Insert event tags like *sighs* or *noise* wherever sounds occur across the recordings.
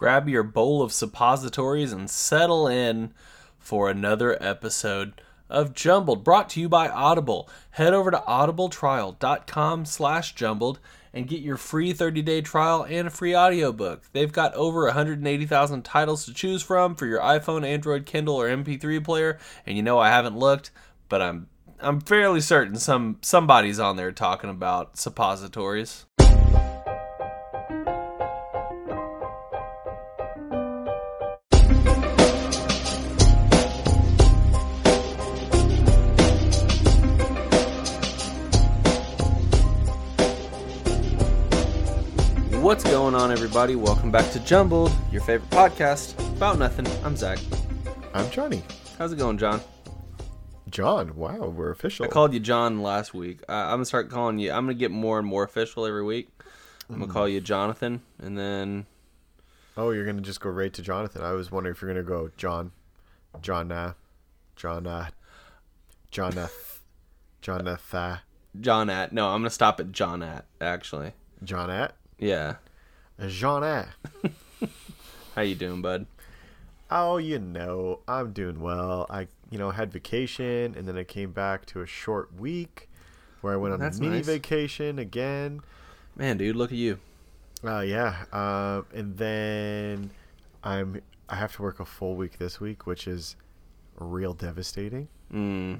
grab your bowl of suppositories and settle in for another episode of Jumbled, brought to you by Audible. Head over to audibletrial.com slash jumbled and get your free 30-day trial and a free audiobook. They've got over 180,000 titles to choose from for your iPhone, Android, Kindle, or MP3 player. And you know I haven't looked, but I'm I'm fairly certain some somebody's on there talking about suppositories. Going on, everybody? Welcome back to Jumbled, your favorite podcast about nothing. I'm Zach. I'm Johnny. How's it going, John? John, wow, we're official. I called you John last week. I, I'm gonna start calling you. I'm gonna get more and more official every week. I'm gonna call you Jonathan, and then oh, you're gonna just go right to Jonathan. I was wondering if you're gonna go John, John, uh, John, uh, Jonath, Jonathan, John at. No, I'm gonna stop at John at. Actually, John at, yeah. Jean at. How you doing, bud? Oh, you know, I'm doing well. I, you know, had vacation, and then I came back to a short week where I went on That's a mini nice. vacation again. Man, dude, look at you. Uh, yeah. Um, and then I'm I have to work a full week this week, which is real devastating. Mm,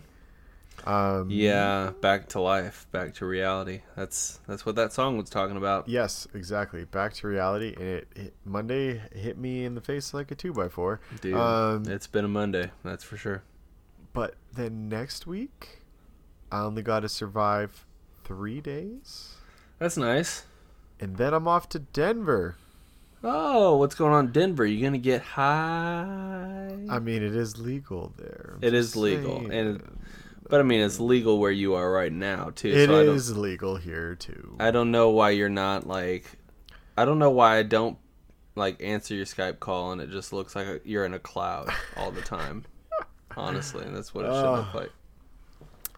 Um, yeah, back to life, back to reality. That's that's what that song was talking about. Yes, exactly. Back to reality, and it, it Monday hit me in the face like a two by four. Dude, Um, it's been a Monday, that's for sure. But then next week, I only got to survive three days, That's nice. and then I'm off to Denver. Oh, what's going on Denver? You gonna get high? I mean, it is legal there. I'm It is legal, saying. and but I mean, it's legal where you are right now too. it so is legal here too. I don't know why you're not like. I don't know why I don't like answer your Skype call and it just looks like a, you're in a cloud all the time. Honestly, and that's what it should look like.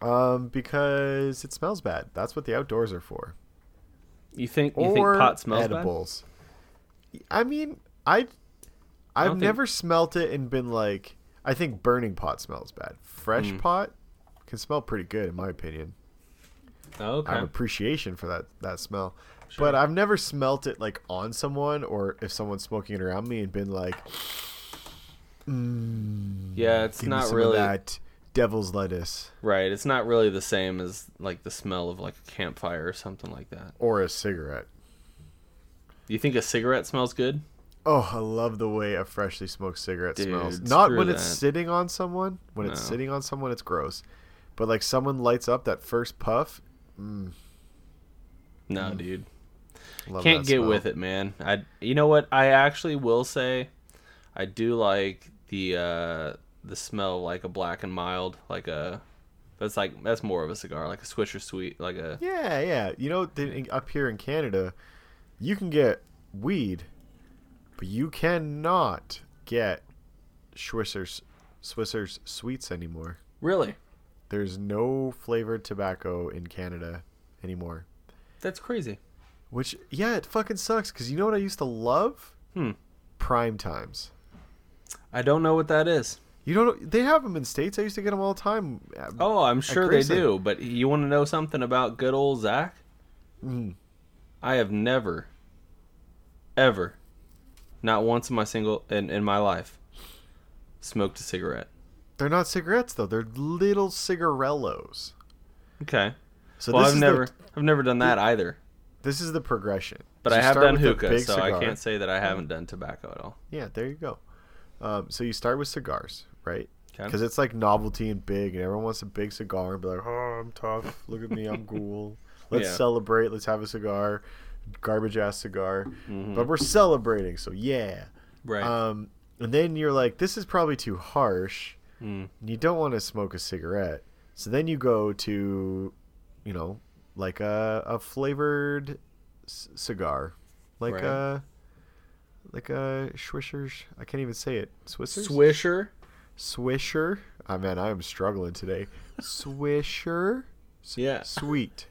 Um, because it smells bad. That's what the outdoors are for. You think you or think pot smells bad edibles. I mean, I I've don't think- never smelt it and been like, I think burning pot smells bad. Fresh Mm. pot can smell pretty good, in my opinion. Oh, I have appreciation for that that smell. Sure. But I've never smelt it like on someone or if someone's smoking it around me and been like, mm, Yeah, it's not really- that devil's lettuce Right. It's not really the same as like the smell of like a campfire or something like that. or a cigarette. You think a cigarette smells good? Oh, I love the way a freshly smoked cigarette Dude, smells. Not when it's sitting on someone. When it's sitting on someone, it's gross. But like someone lights up that first puff, mm, No, Mm. dude. love Can't get smell. with it, man. I you know what? I actually will say I do like the uh the smell like a black and mild, like a that's like that's more of a cigar, like a Swisher Sweet, like a Yeah, yeah. You know, up here in Canada, you can get weed, but you cannot get Swisser's Swisser's sweets anymore. Really? There's no flavored tobacco in Canada anymore. That's crazy. Which, yeah, it fucking sucks. Cause you know what I used to love? Hmm. Prime times. I don't know what that is. You don't. know- They have them in states. I used to get them all the time. Oh, I'm sure they do, but you want to know something about good old Zach? Mm. I have never, ever, not once in my single in, in my life, smoked a cigarette. They're not cigarettes though. They're little cigarellos. Okay. So well, this I've never, The, I've never done that either. this is the progression. But So I have done hookah, so I can't say that I haven't done tobacco at all. Yeah, there you go. Um, so you start with cigars, right? Okay. Because it's like novelty and big, and everyone wants a big cigar and be like, "Oh, I'm tough. Look at me, I'm cool. *laughs* Let's Yeah. celebrate. Let's have a cigar, garbage ass cigar, Mhm. but we're celebrating. So yeah. Right. Um, and then you're like, this is probably too harsh. Mm. you don't want to smoke a cigarette. So then you go to, you know, like a, a flavored c- cigar, like Right. a like a Swisher's. I can't even say it. Swissers. Swisher. Swisher. I mean, I am struggling today. Swisher. S- Yeah. Sweet.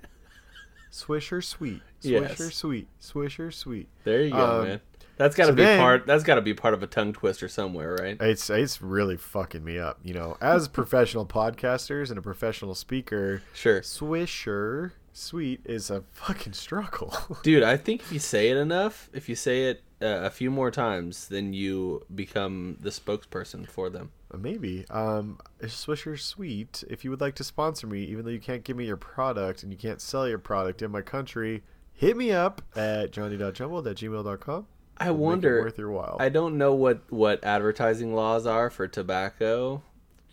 Swisher sweet. *laughs* Swisher Yes. sweet. Swisher sweet. There you go, Um, man. That's got to So be then- part. That's got to be part of a tongue twister somewhere, right? It's it's really fucking me up. You know, as professional podcasters and a professional speaker, Sure, Swisher Sweet is a fucking struggle. *laughs* dude. I think if you say it enough, if you say it uh, a few more times, then you become the spokesperson for them. Maybe. Um, Swisher Sweet, if you would like to sponsor me, even though you can't give me your product and you can't sell your product in my country, hit me up at johnny.jumbled at gmail.com. I wonder. worth your while. I don't know what what advertising laws are for tobacco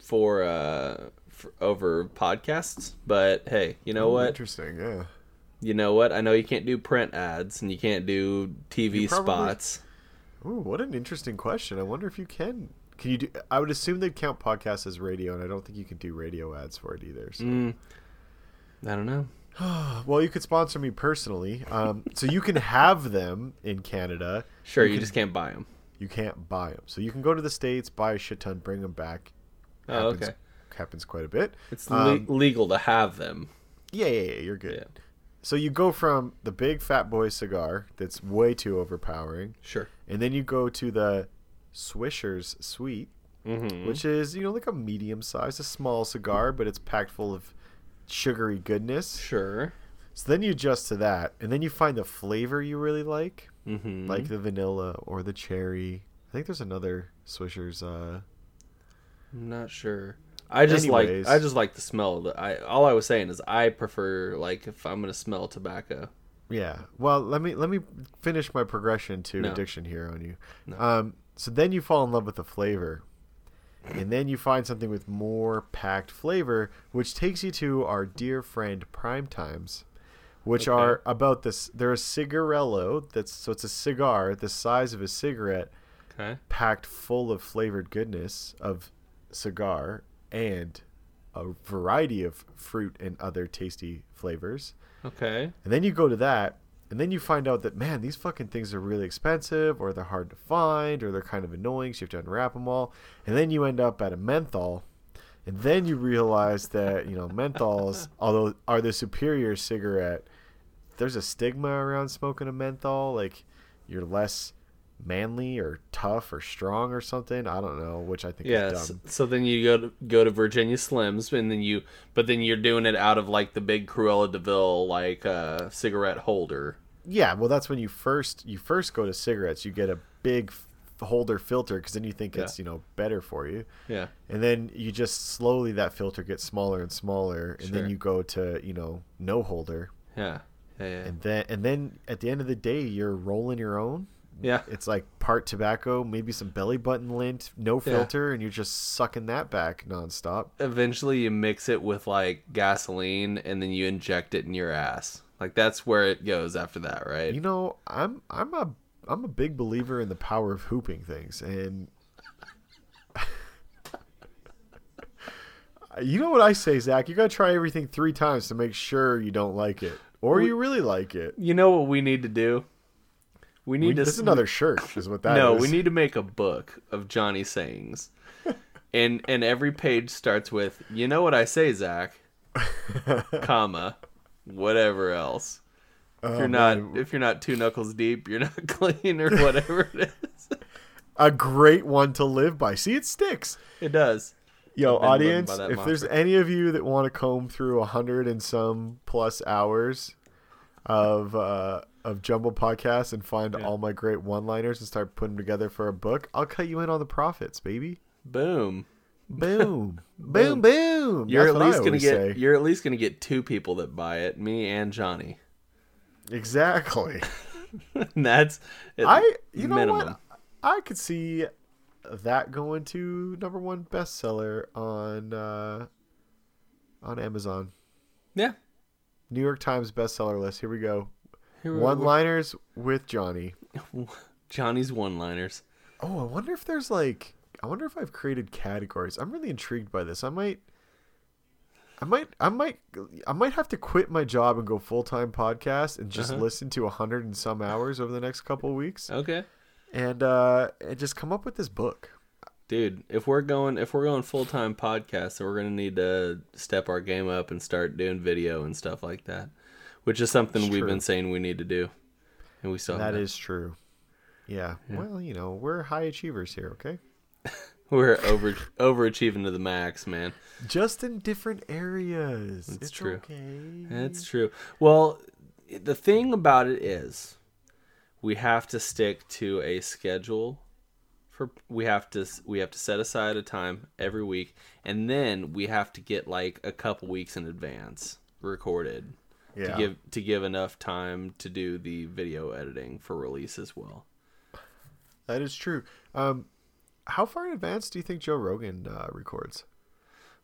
for uh for, over podcasts, but hey, you know what? Interesting, yeah. You know what? I know you can't do print ads and you can't do TV probably- spots. Ooh, what an interesting question. I wonder if you can. Can you do? I would assume they'd count podcasts as radio, and I don't think you can do radio ads for it either. So. Mm, I don't know. *sighs* Well, you could sponsor me personally. Um, so you can have them in Canada. Sure, You you, can- just can't buy them. You can't buy them. So you can go to the states, buy a shit ton, bring them back. Oh, Happens- okay. Happens quite a bit. It's Um, le- legal to have them. Yeah, yeah, yeah. You're good. Yeah. So you go from the big fat boy cigar that's way too overpowering, Sure. and then you go to the Swisher's Sweet, Mm-hmm. which is you know like a medium size, a small cigar, but it's packed full of sugary goodness. Sure. So then you adjust to that, and then you find the flavor you really like, Mm-hmm. like the vanilla or the cherry. I think there's another Swisher's. Uh, I'm not sure. I just Anyways. like I just like the smell. Of the, I all I was saying is I prefer like if I'm gonna smell tobacco. Yeah. Well, let me let me finish my progression to No. addiction here on you. No. Um, so then you fall in love with the flavor, and then you find something with more packed flavor, which takes you to our dear friend Prime Times, which Okay. are about this. They're a cigarello. That's so it's a cigar the size of a cigarette, Okay. packed full of flavored goodness of cigar and a variety of fruit and other tasty flavors. Okay. And then you go to that, and then you find out that man, these fucking things are really expensive, or they're hard to find, or they're kind of annoying. So you have to unwrap them all, and then you end up at a menthol, and then you realize that you know menthols, *laughs* although are the superior cigarette, there's a stigma around smoking a menthol. Like you're less manly or tough or strong or something. I don't know, which I think Yeah. is So, dumb. so then you go to go to Virginia Slims, and then you, but then you're doing it out of like the big Cruella de Vil like uh, cigarette holder. Yeah, well, that's when you first you first go to cigarettes. You get a big holder filter because then you think Yeah. it's you know better for you, Yeah. and then you just slowly that filter gets smaller and smaller, and then you go to you know no holder, Yeah. Yeah. Yeah. and then and then at the end of the day you're rolling your own. Yeah. It's like part tobacco, maybe some belly button lint, no Yeah. filter, and you're just sucking that back nonstop. Eventually, you mix it with like gasoline, and then you inject it in your ass. Like that's where it goes after that, right? You know, I'm I'm a I'm a big believer in the power of hooping things, and *laughs* you know what I say, Zach. You gotta try everything three times to make sure you don't like it, or We- you really like it. You know what we need to do? We need We, to. this is another shirt, is what that *laughs* no, is. we need to make a book of Johnny sayings, and and every page starts with "You know what I say, Zach," *laughs* comma, whatever else. If Oh, you're not man. if you're not two knuckles deep, you're not *laughs* clean or whatever it is. a great one to live by. See, it sticks. It does. Yo, I've been living audience, if there's any of you that want to comb through a hundred and some plus hours of uh, of jumble podcasts and find Yeah. all my great one-liners and start putting them together for a book, I'll cut you in on the profits, baby. Boom. Boom, *laughs* boom, boom. You're That's at least gonna get say. you're at least gonna get two people that buy it, me and Johnny. exactly. And *laughs* *laughs* that's I, you know what? I could see that going to number one bestseller on uh, on Amazon. Yeah. New York Times bestseller list. Here we go. One liners with Johnny. *laughs* Johnny's one-liners. Oh, I wonder if there's like I wonder if I've created categories. I'm really intrigued by this. I might I might I might I might have to quit my job and go full-time podcast and just Uh-huh. listen to a hundred and some hours over the next couple of weeks Okay. and uh and just come up with this book. Dude, if we're going if we're going full time podcast, then we're gonna need to step our game up and start doing video and stuff like that, which is something It's we've true. been saying we need to do, and we still that is true. Yeah. Well, you know, we're high achievers here, okay? *laughs* We're over overachieving to the max, man. Just in different areas. That's it's true. okay. That's true. Well, the thing about it is, we have to stick to a schedule. For we have to we have to set aside a time every week, and then we have to get like a couple weeks in advance recorded yeah. to give to give enough time to do the video editing for release as well. That is true. Um, how far in advance do you think Joe Rogan uh, records?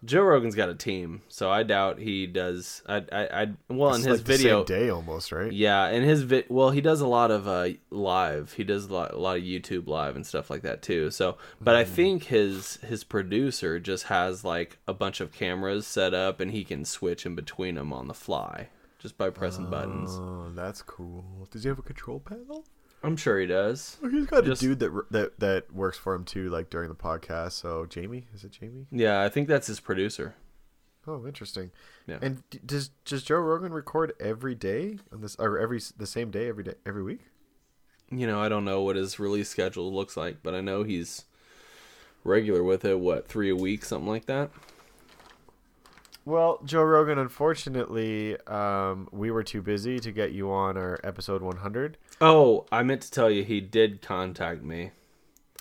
Joe Rogan's got a team, so I doubt he does. I, I, I well, It's in his like the same video, day almost, right? yeah, in his vi- well, he does a lot of uh, live. He does a lot, a lot of YouTube live and stuff like that too. So, but I think his his producer just has like a bunch of cameras set up, and he can switch in between them on the fly just by pressing buttons. Oh, that's cool. Does he have a control panel? I'm sure he does. Oh, he's got Just- a dude that that that works for him too, like during the podcast. So Jamie, is it Jamie? Yeah, I think that's his producer. Oh, interesting. Yeah. And does does Joe Rogan record every day on this or every the same day every day every week? you know, I don't know what his release schedule looks like, but I know he's regular with it. What three a week, something like that. Well, Joe Rogan, unfortunately, um, we were too busy to get you on our episode 100. Oh, I meant to tell you, he did contact me.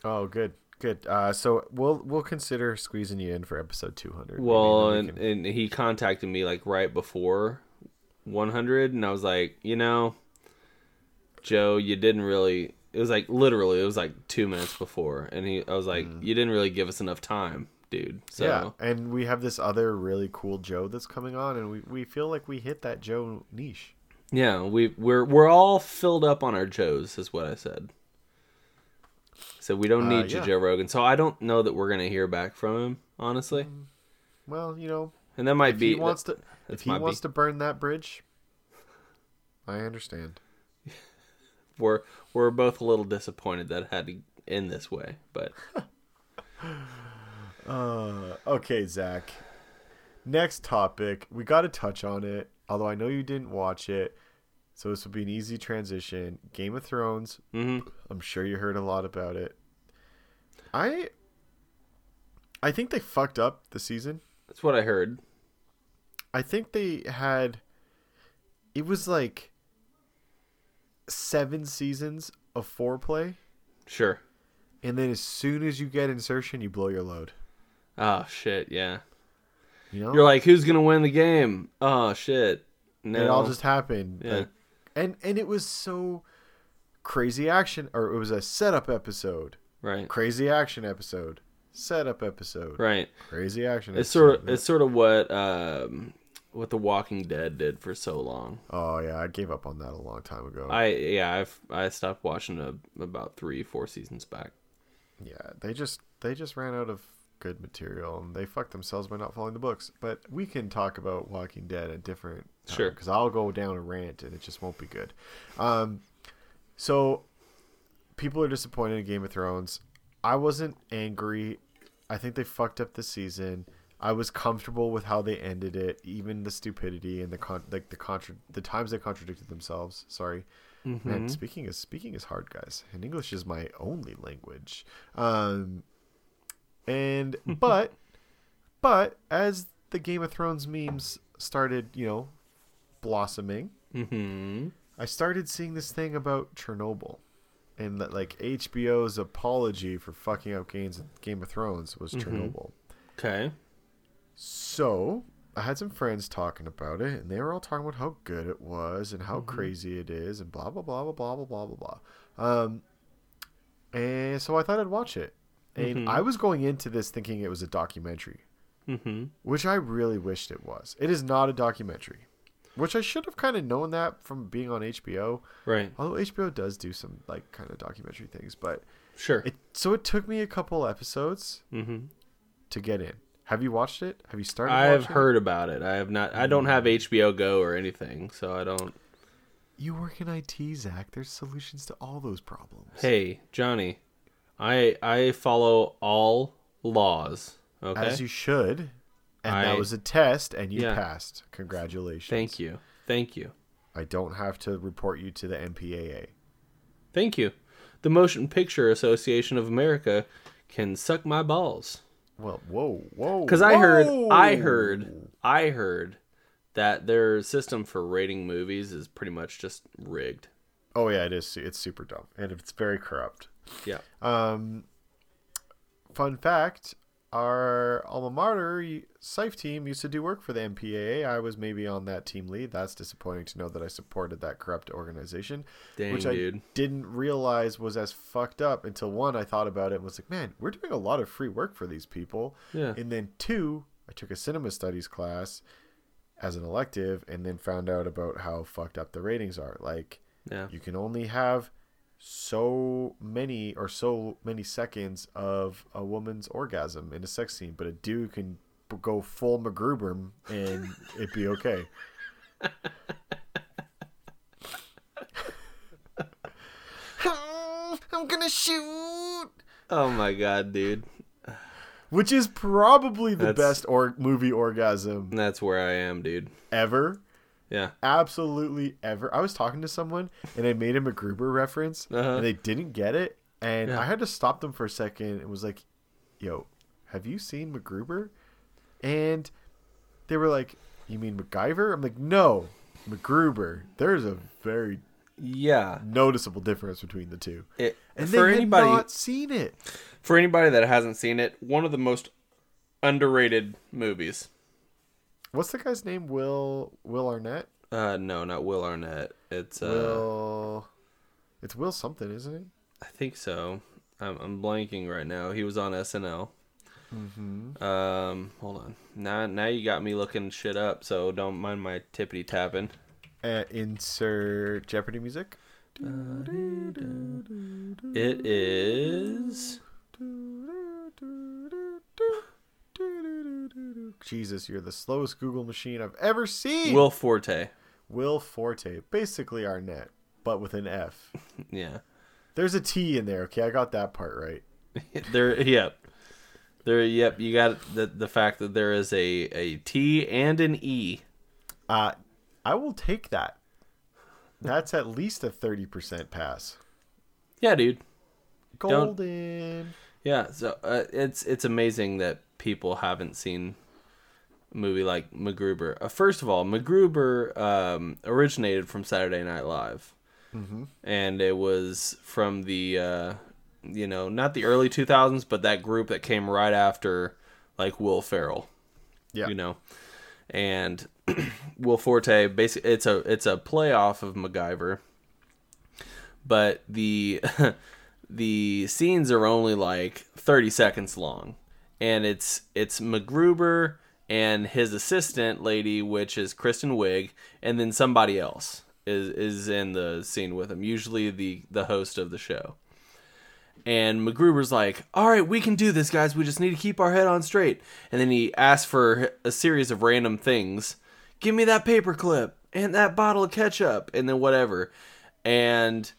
Oh, good, good. Uh, so we'll we'll consider squeezing you in for episode 200. Well, we and, and he contacted me like right before 100, and I was like, you know, Joe, you didn't really. It was like literally, it was like two minutes before, and he, I was like, you didn't really give us enough time, dude. So yeah, and we have this other really cool Joe that's coming on, and we, we feel like we hit that Joe niche. Yeah, we we're we're all filled up on our Joes, is what I said. So we don't Uh, need you, yeah. Joe Rogan. So I don't know that we're gonna hear back from him, honestly. Well, you know, And that might if be he wants to, if he wants be- to burn that bridge, I understand. *laughs* we're we're both a little disappointed that it had to end this way, but *laughs* Uh, okay, Zach. Next topic. We got to touch on it, although I know you didn't watch it. So this will be an easy transition. Game of Thrones. mhm. I'm sure you heard a lot about it. I I think they fucked up the season. that's what I heard. I think they had it was like seven seasons of foreplay, Sure. and then as soon as you get insertion, you blow your load. Oh shit, yeah. You know, You're like, who's gonna win the game? Oh shit. No. it all just happened. Yeah. Like, and and it was so crazy action, or it was a setup episode, right. crazy action episode, setup episode, Right. crazy action. It's sort of it's sort of what um what The Walking Dead did for so long. Oh yeah, I gave up on that a long time ago. I yeah, I've I stopped watching it about three, four seasons back. yeah, they just they just ran out of good material and they fucked themselves by not following the books. But we can talk about Walking Dead at different Sure. because I'll go down a rant and it just won't be good. Um, so people are disappointed in Game of Thrones. I wasn't angry. I think they fucked up the season. I was comfortable with how they ended it, even the stupidity and the con- like the contra- the times they contradicted themselves. Sorry. Mm-hmm. Man, speaking is speaking is hard, guys. And English is my only language. Um, and *laughs* but but as the Game of Thrones memes started, you know, blossoming, Mm-hmm. I started seeing this thing about Chernobyl, and that like HBO's apology for fucking up games Game of Thrones was Chernobyl. Okay. So I had some friends talking about it, and they were all talking about how good it was and how crazy it is, and blah blah blah blah blah blah blah blah blah. Um, and so I thought I'd watch it, and Mhm. I was going into this thinking it was a documentary, Mm-hmm. which I really wished it was. It is not a documentary, which I should have kind of known that from being on HBO. Right. Although HBO does do some like kind of documentary things, but Sure. it so it took me a couple episodes mm-hmm. to get in. Have you watched it? Have you started? Watching it? heard about it. I have not. I don't have HBO Go or anything, so I don't. You work in IT, Zach. There's solutions to all those problems. Hey, Johnny, I I follow all laws. Okay. As you should. And I- that was a test, and you Yeah. passed. Congratulations. Thank you. Thank you. I don't have to report you to the MPAA. Thank you. the Motion Picture Association of America can suck my balls. Well, whoa, whoa. Because I heard, I heard, I heard that their system for rating movies is pretty much just rigged. Oh yeah, it is. It's super dumb and it's very corrupt. Yeah. Um, fun fact: Our alma mater SIFE team used to do work for the MPAA. I was maybe on that team lead. That's disappointing to know that I supported that corrupt organization, Dang, which dude. I didn't realize was as fucked up until one, I thought about it and was like, man, we're doing a lot of free work for these people. Yeah. And then two, I took a cinema studies class as an elective and then found out about how fucked up the ratings are. Like, Yeah. you can only have so many or so many seconds of a woman's orgasm in a sex scene, but a dude can go full MacGruber and *laughs* it'd be okay. *laughs* I'm gonna shoot. Oh my god, dude. Which is probably the That's- best or movie orgasm That's where I am, dude. ever. Yeah. absolutely ever. I was talking to someone and I made him a MacGruber reference Uh-huh. and they didn't get it. And Yeah. I had to stop them for a second and was like, yo, have you seen MacGruber? And they were like, you mean MacGyver? I'm like, no, MacGruber. There's a very Yeah. noticeable difference between the two. It, And for anybody not seen it. for anybody that hasn't seen it, one of the most underrated movies. What's the guy's name? Will Will Arnett? Uh no, not Will Arnett. It's uh Will. It's Will something, isn't it? I think so. I'm, I'm blanking right now. He was on SNL. Mm-hmm. Um, hold on. Now, now you got me looking shit up. So don't mind my tippity tapping. Uh, insert Jeopardy music. It is. Jesus, you're the slowest Google machine I've ever seen. Will Forte. Will Forte, basically Arnett, but with an F. *laughs* Yeah. There's a T in there. Okay, I got that part right. *laughs* there. Yep. There. Yep. You got the the fact that there is a a T and an E. Uh, I will take that. That's at least a thirty percent pass. Yeah, dude. Golden. Yeah. So uh, it's it's amazing that people haven't seen a movie like MacGruber. Uh, first of all, MacGruber um, originated from Saturday Night Live. Mm-hmm. and it was from the uh you know not the early 2000s but that group that came right after like will ferrell Yeah. you know and *clears throat* will forte basically it's a it's a playoff of macgyver but the *laughs* the scenes are only like 30 seconds long and it's it's MacGruber and his assistant lady which is Kristen Wiig and then somebody else is is in the scene with him usually the the host of the show and MacGruber's like, "All right, we can do this, guys. We just need to keep our head on straight." And then he asks for a series of random things. Give me that paperclip and that bottle of ketchup, and then whatever. And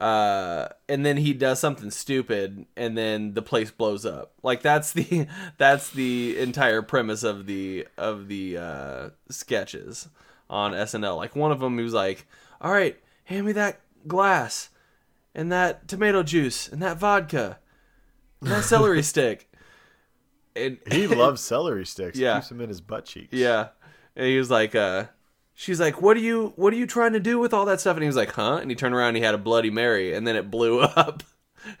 uh, and then he does something stupid, and then the place blows up. Like that's the *laughs* that's the entire premise of the of the uh, sketches on SNL. Like one of them, he was like, "All right, hand me that glass." and that tomato juice and that vodka and that celery *laughs* stick. And He *laughs* loves celery sticks. Yeah. Keeps them in his butt cheeks. yeah. And he was like, uh, she's like, what are you, what are you trying to do with all that stuff? And he was like, huh? And he turned around and he had a Bloody Mary and then it blew *laughs* up.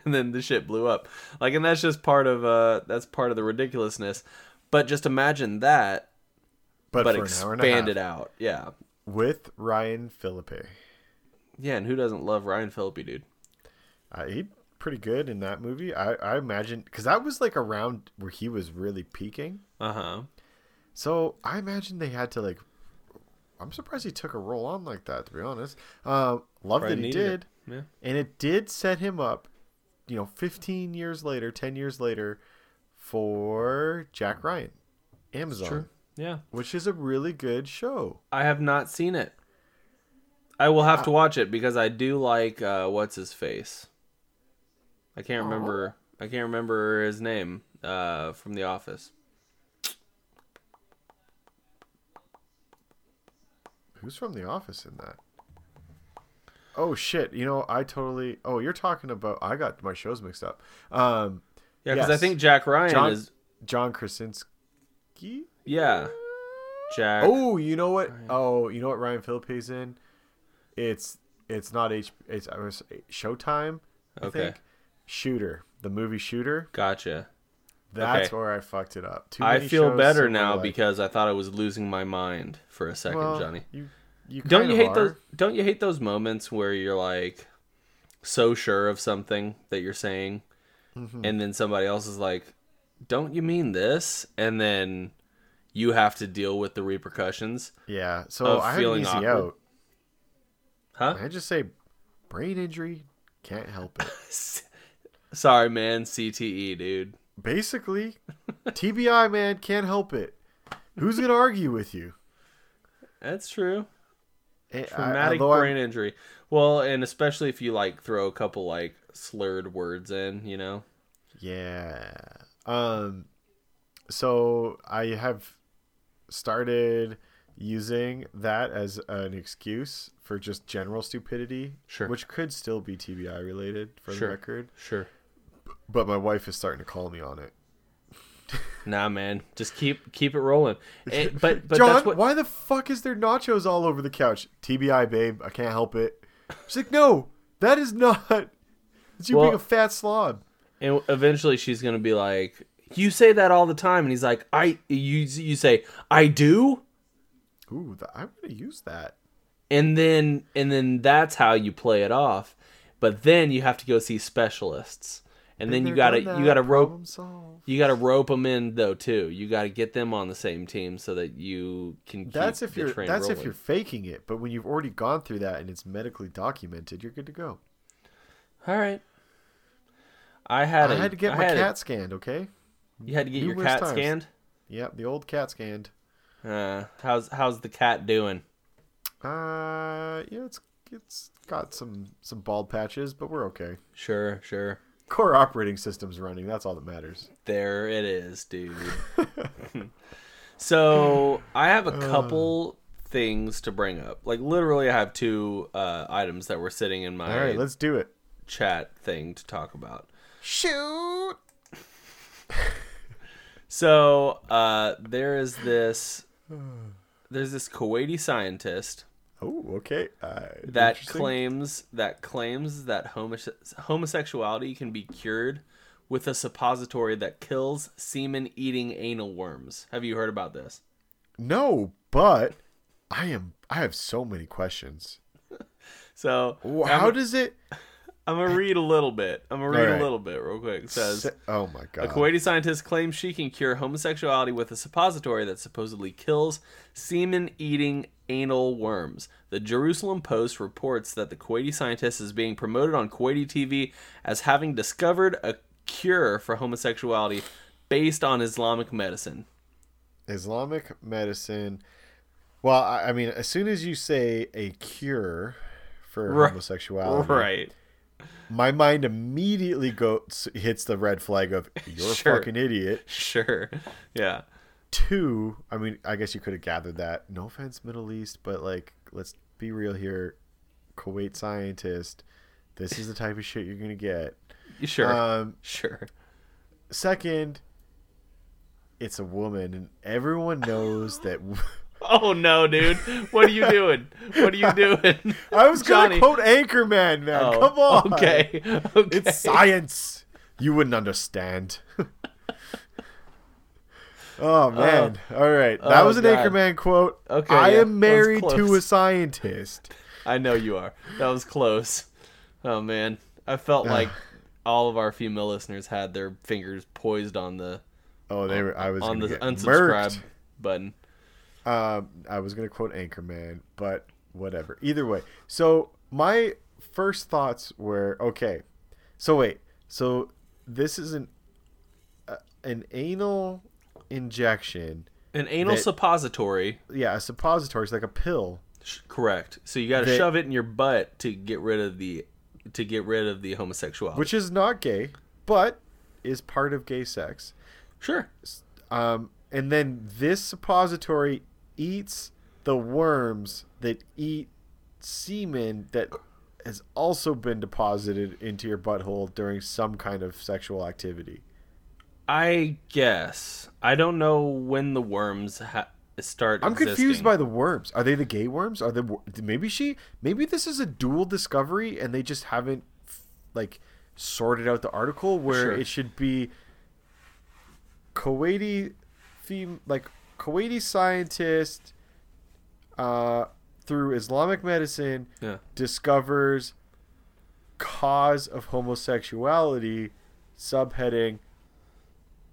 and then the shit blew up. Like, and that's just part of, uh, that's part of the ridiculousness. But just imagine that, But, but for an hour and expanded out. Yeah. With Ryan Phillippe. Yeah. And who doesn't love Ryan Phillippe, dude? Uh, he pretty good in that movie. I, I imagine because that was like around where he was really peaking. Uh huh. So I imagine they had to like. I'm surprised he took a role on like that. To be honest, uh, love that he did, it. Yeah. and it did set him up. You know, 15 years later, 10 years later, for Jack Ryan, Amazon, True. Yeah. which is a really good show. I have not seen it. I will have to watch it because I do like uh, what's his face. I can't remember. I can't remember his name uh, from The Office. Who's from The Office in that? Oh shit! You know, I totally. Oh, you're talking about. I got my shows mixed up. Um, Yeah, because I think Jack Ryan John is. John Krasinski. Yeah, Jack. Oh, you know what? Oh, you know what? Ryan Phillippe's in. It's it's not H. It's Showtime. I Okay. think. Shooter, the movie Shooter. Gotcha. That's Okay. where I fucked it up. Too I feel better now like- because I thought I was losing my mind for a second, well, Johnny. You, you Don't you hate are. those? Don't you hate those moments where you're like so sure of something that you're saying, Mm-hmm. and then somebody else is like, "Don't you mean this?" And then you have to deal with the repercussions, Yeah. So I feeling easy awkward. out. huh? I just say brain injury. Can't help it. *laughs* Sorry, man. CTE, dude. Basically, TBI man can't help it. Who's gonna argue with you? That's true. Eh, I- Traumatic I'm- brain injury. Well, and especially if you like throw a couple like slurred words in, you know. Yeah. Um so I have started using that as an excuse for just general stupidity, Sure. which could still be TBI related for Sure. the record. Sure. But my wife is starting to call me on it. Nah, man. Just keep keep it rolling. Eh, and, *laughs* but but John, that's what. why the fuck is there nachos all over the couch? TBI, babe. I can't help it. She's like, no, that is not. *laughs* It's you Well- being a fat slob. And eventually, she's gonna be like, "You say that all the time," and he's like, "I." You you say, "I do," Ooh, th- I'm gonna use that. and then and then that's how you play it off. But then you have to go see specialists, and then you gotta you gotta rope you gotta rope them in though too. You gotta get them on the same team so that you can. Keep That's if you're. That's if you're faking it. But when you've already gone through that and it's medically documented, you're good to go. All right. I had I a- had to get I my had a- cat scanned. Okay. you had to get your cat times. scanned. Yep, the old cat scanned. Uh, how's how's the cat doing? Uh, yeah, it's it's got some some bald patches, but we're okay. Sure, sure. Core operating system's running. That's all that matters. There it is, dude. *laughs* *laughs* so I have a Uh. couple things to bring up. Like literally, I have two uh, items that were sitting in my All right, let's do it. chat thing to talk about. Shoot. *laughs* So uh, there is this. *sighs* There's this Kuwaiti scientist Oh, okay. Uh, that claims that claims that homose- homosexuality can be cured with a suppository that kills semen-eating anal worms. Have you heard about this? No, but I am. I have so many questions. *laughs* So Wh- I'm, How does it? I'm gonna read a little bit. I'm gonna read Alright. a little bit real quick. It says. oh my god!" A. Kuwaiti scientist claims she can cure homosexuality with a suppository that supposedly kills semen eating anal worms. The Jerusalem Post reports that the Kuwaiti scientist is being promoted on Kuwaiti TV as having discovered a cure for homosexuality based on Islamic medicine. Islamic medicine. Well, I, I mean, as soon as you say a cure for Right. homosexuality, Right. My mind immediately goes hits the red flag of you're Sure. a fucking idiot. Sure. Yeah. Two, I mean, I guess you could have gathered that. No offense, Middle East, but like, let's be real here. Kuwait scientist, this is the type of shit you're gonna get. Sure. Um, sure. second, it's a woman, and everyone knows that. Oh no, dude. What are you doing? What are you *laughs* doing? I was gonna quote Anchorman, man. Oh, Come on. Okay. Okay. It's science. You wouldn't understand. *laughs* Oh, oh man! All right, that oh, was an God. Anchorman quote. Okay, I yeah, am married to a scientist. *laughs* I know you are. That was close. Oh man, I felt like *sighs* all of our female listeners had their fingers poised on the Oh, they were. I was on the unsubscribe murked. button. Um, I was gonna quote Anchorman, but whatever. Either way, so my first thoughts were okay. So wait, so this is an uh, an anal injection. An anal That- suppository. Yeah, a suppository. It's like a pill. sh- Correct. So you got to shove it in your butt to get rid of the to get rid of the homosexuality. which is not gay, but is part of gay sex. sure. Um, and then this suppository eats the worms that eat semen that has also been deposited into your butthole during some kind of sexual activity. I guess I don't know when the worms ha- start. I'm existing. confused by the worms. Are they the gay worms? Are they maybe she maybe this is a dual discovery and they just haven't like sorted out the article where Sure. it should be Kuwaiti fem- like Kuwaiti scientist uh through Islamic medicine Yeah. discovers cause of homosexuality subheading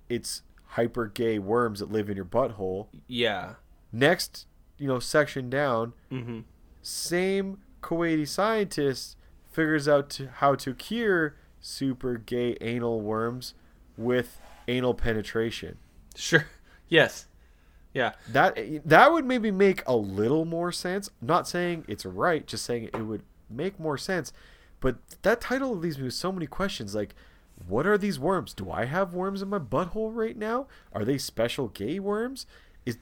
it's hyper gay worms that live in your butthole Yeah. next you know section down Mm-hmm. same kuwaiti scientist figures out to, how to cure super gay anal worms with anal penetration Sure. *laughs* Yes. Yeah. that that would maybe make a little more sense. Not saying it's right just saying it would make more sense. But that title leaves me with so many questions. Like what are these worms? Do i have worms in my butthole right now? Are they special gay worms? Is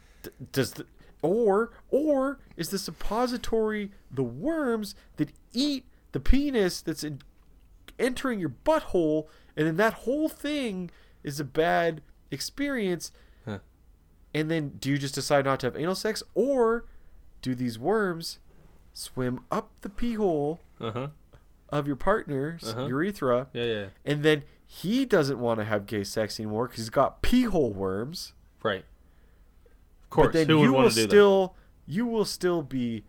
does the or or is the suppository the worms that eat the penis that's in, entering your butthole? And then that whole thing is a bad experience. And then do you just decide not to have anal sex or do these worms swim up the pee hole Uh huh. of your partner's Uh-huh. urethra Yeah. Yeah. and then he doesn't want to have gay sex anymore because he's got pee hole worms Right. Of course. but then Who you will want to do still you will still be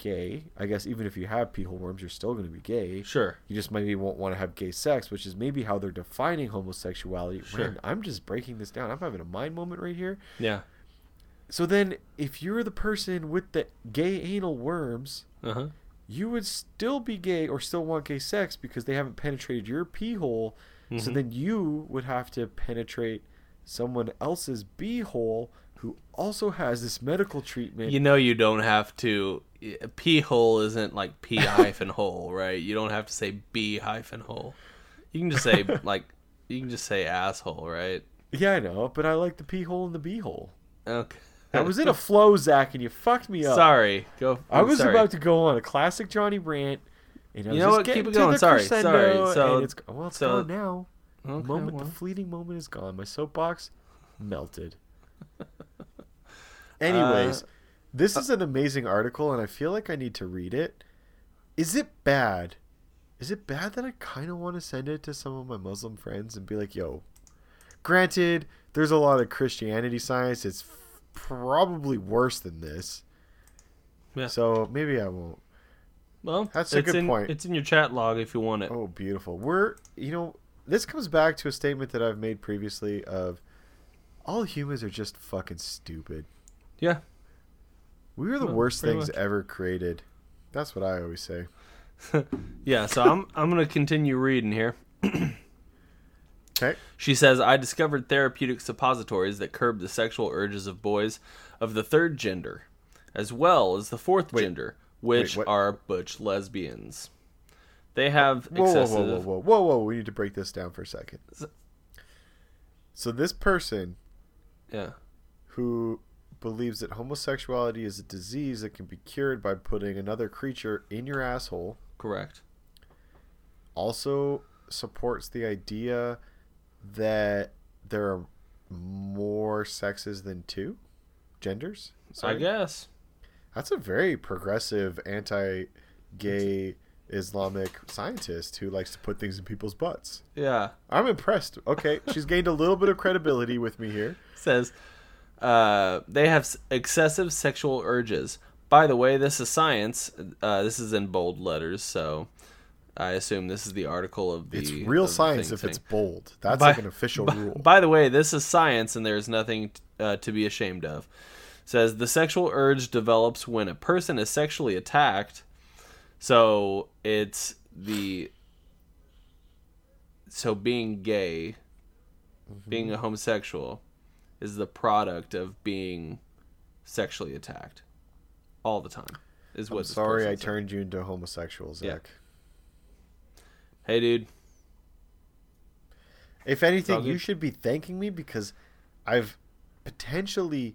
gay i guess even if you have pee hole worms you're still going to be gay? Sure. you just maybe won't want to have gay sex which is maybe how they're defining homosexuality Sure. Man, i'm just breaking this down i'm having a mind moment right here Yeah. so then if you're the person with the gay anal worms Uh huh. you would still be gay or still want gay sex because they haven't penetrated your pee hole. So Mhm. then you would have to penetrate someone else's bee hole who also has this medical treatment. You know you don't have to. Eh, P hole isn't like P *laughs* hyphen hole, right? You don't have to say B hyphen hole. You can just say *laughs* like you can just say asshole, right? yeah, I know, but I like the pee hole and the B hole. Okay. I was in a flow, Zach, and you fucked me up. Sorry. Go. I was sorry. about to go on a classic Johnny rant. And I was You know just what? Keep it going. Sorry, sorry. So- it's, well, it's so- gone now. Okay, moment, well. the fleeting moment is gone. My soapbox melted. *laughs* Anyways, Uh, this is an amazing article, and I feel like I need to read it. Is it bad? Is it bad that I kind of want to send it to some of my Muslim friends and be like, "Yo"? Granted, there's a lot of Christianity science. It's f- probably worse than this. Yeah. So maybe I won't. Well, That's a it's good in, point. It's in your chat log if you want it. Oh, beautiful. We're, you know, this comes back to a statement that I've made previously of all humans are just fucking stupid. Yeah. We are the Well, worst things much. ever created. That's what I always say. *laughs* Yeah. So I'm I'm gonna continue reading here. *clears throat* Okay. She says, I discovered therapeutic suppositories that curb the sexual urges of boys of the third gender, as well as the fourth Wait. gender, which what? are butch lesbians. They have Whoa, whoa, excessive. whoa, whoa, whoa, whoa, whoa. We need to break this down for a second. So this person Yeah. who believes that homosexuality is a disease that can be cured by putting another creature in your asshole Correct. also supports the idea that there are more sexes than two genders. I Sorry. guess. That's a very progressive, anti-gay Islamic scientist who likes to put things in people's butts. Yeah. I'm impressed. Okay, she's gained a little bit of credibility with me here. *laughs* says uh, they have excessive sexual urges. By the way, this is science. Uh, this is in bold letters, so I assume this is the article of the. It's real science if thing. it's bold. That's By- like an official by, rule. By the way, this is science, and there is nothing uh, to be ashamed of. Says the sexual urge develops when a person is sexually attacked. So it's the so being gay, being a homosexual, is the product of being sexually attacked all the time. Is what I'm sorry I said. turned you into a homosexual, Yeah. Zach. Hey, dude. If anything, you should be thanking me because I've potentially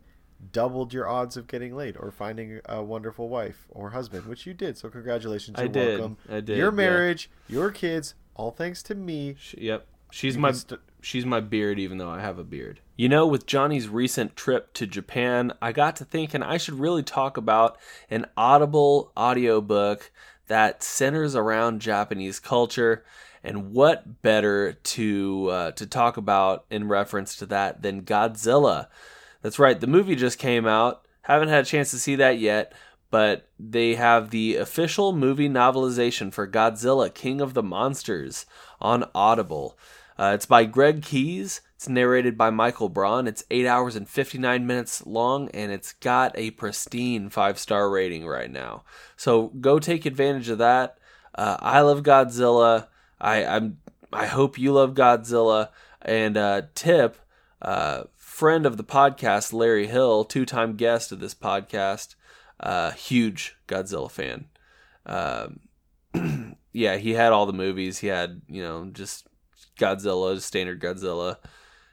doubled your odds of getting laid or finding a wonderful wife or husband, which you did. So congratulations, I you're did. welcome. I did, Your yeah. marriage, your kids, all thanks to me. Sh- Yep. She's You my st- she's my beard even though I have a beard. You know, with Johnny's recent trip to Japan, I got to thinking I should really talk about an Audible audiobook that centers around Japanese culture and what better to uh, to talk about in reference to that than Godzilla. That's right, the movie just came out. Haven't had a chance to see that yet, but they have the official movie novelization for Godzilla King of the Monsters on Audible. Uh, it's by Greg Keyes. It's narrated by Michael Braun. It's 8 hours and 59 minutes long, and it's got a pristine five star rating right now. So go take advantage of that. Uh, I love Godzilla. I, I'm. I hope you love Godzilla. And uh, Tip, uh, friend of the podcast, Larry Hill, two time guest of this podcast, uh, huge Godzilla fan. Um, *clears throat* yeah, he had all the movies. He had, you know, just Godzilla, standard Godzilla.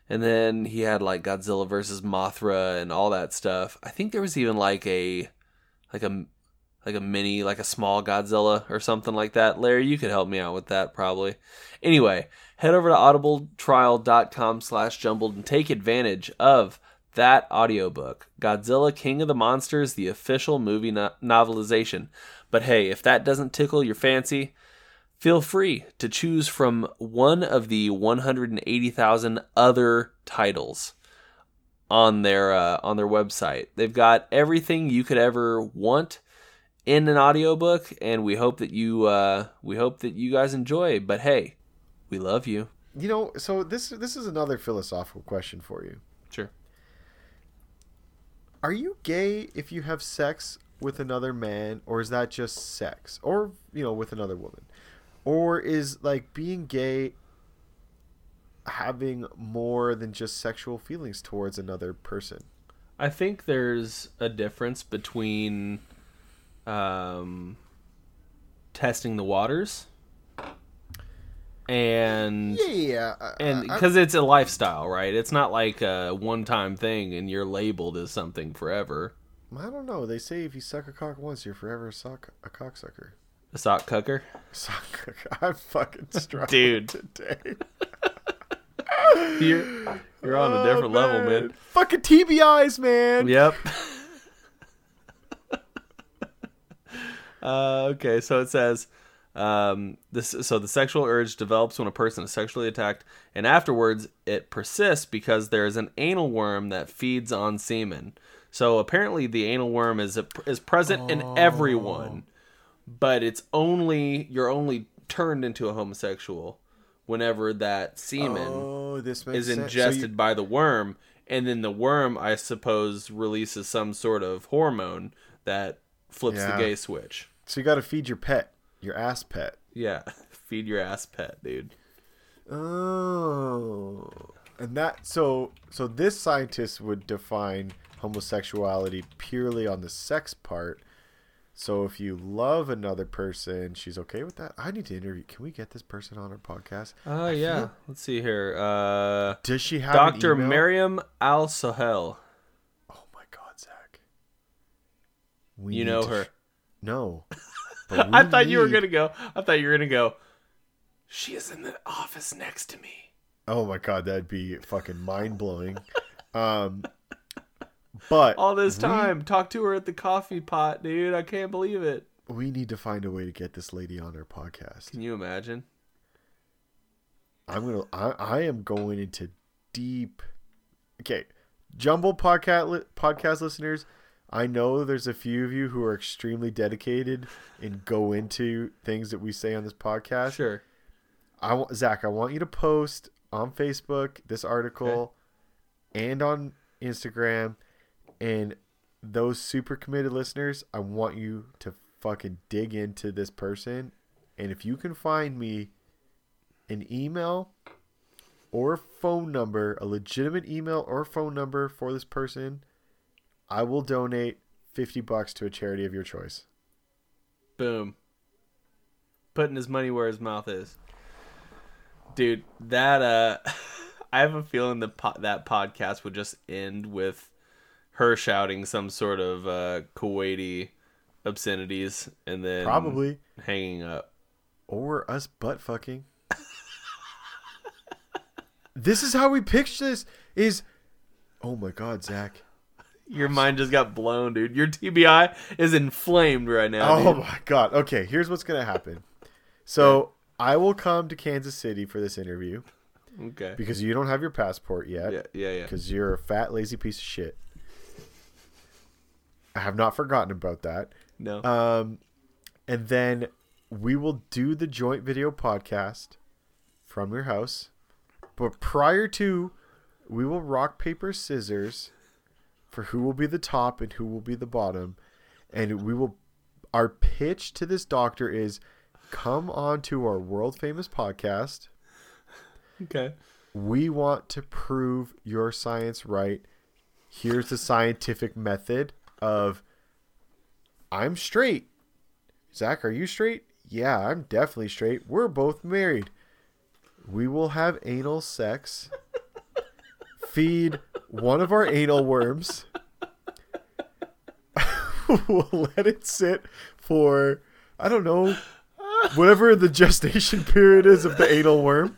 And then he had like Godzilla versus Mothra and all that stuff. I think there was even like a like a like a mini like a small Godzilla or something like that. Larry, you could help me out with that probably. Anyway, head over to audibletrial.com slash jumbled and take advantage of that audiobook, Godzilla King of the Monsters, the official movie no- novelization. But hey, if that doesn't tickle your fancy, feel free to choose from one of the 180,000 other titles on their uh, on their website. They've got everything you could ever want in an audiobook and we hope that you uh, we hope that you guys enjoy. But hey, we love you. You know, so this this is another philosophical question for you. Sure. Are you gay if you have sex with another man, or is that just sex, or you know, with another woman, or is like being gay having more than just sexual feelings towards another person? I think there's a difference between um, testing the waters and Yeah, I- and because it's a lifestyle, right? It's not like a one-time thing and you're labeled as something forever. I don't know. They say if you suck a cock once, you're forever a sock a cocksucker. A sock cucker, Suck. *laughs* I'm fucking strong Dude. today. *laughs* you're you're on a Oh, different level, man. Fucking TBIs, man. Yep. *laughs* uh, okay, so it says um, this. So the sexual urge develops when a person is sexually attacked, and afterwards it persists because there is an anal worm that feeds on semen. So apparently, the anal worm is a, is present in everyone, but it's only you're only turned into a homosexual whenever that semen Oh, is sense. So ingested you- by the worm, and then the worm, I suppose, releases some sort of hormone that flips Yeah. the gay switch. So you got to feed your pet, your ass pet. Yeah, *laughs* feed your ass pet, dude. Oh. And that so so this scientist would define homosexuality purely on the sex part. So if you love another person, she's okay with that. I need to interview. Can we get this person on our podcast? Oh yeah. feel- Let's see here. Uh, Does she have Dr. Miriam Al Sahel. Oh my God, Zach. We You know her. sh- no. *laughs* I thought you were gonna go. I thought you were gonna go. She is in the office next to me. Oh my god, that'd be fucking mind blowing. *laughs* um, but All this we- time, talk to her at the coffee pot, dude. I can't believe it. we, need to find a way to get this lady on our podcast. Can you imagine? I'm gonna. I, I am going into deep. Okay, jumble podcast podcast listeners. I know there's a few of you who are extremely dedicated and go into things that we say on this podcast. Sure. I want Zach. I want you to post on Facebook this article and on Instagram, and those super committed listeners. I want you to fucking dig into this person, and if you can find me an email or phone number, a legitimate email or phone number for this person, I will donate fifty bucks to a charity of your choice. Boom. Putting his money where his mouth is. Dude, that uh *laughs* I have a feeling that po- that podcast would just end with her shouting some sort of uh, Kuwaiti obscenities and then Probably. hanging up. Or us butt fucking. this is how we picture this is Oh my god, Zach. Your mind just got blown, dude. Your TBI is inflamed right now. Oh dude. my god. Okay, here's what's gonna happen. So I will come to Kansas City for this interview Okay. because you don't have your passport yet. Yeah, yeah, yeah. Because you're a fat, lazy piece of shit. I have not forgotten about that. No. Um, and then we will do the joint video podcast from your house. But prior to, we will rock, paper, scissors for who will be the top and who will be the bottom. And we will, our pitch to this doctor is come on to our world famous podcast. okay. We want to prove your science right. Here's the scientific method of I'm straight. Zach, are you straight? Yeah, I'm definitely straight. We're both married. We will have anal sex. Feed one of our anal worms. *laughs* we'll let it sit for, I don't know, whatever the gestation period is of the anal worm.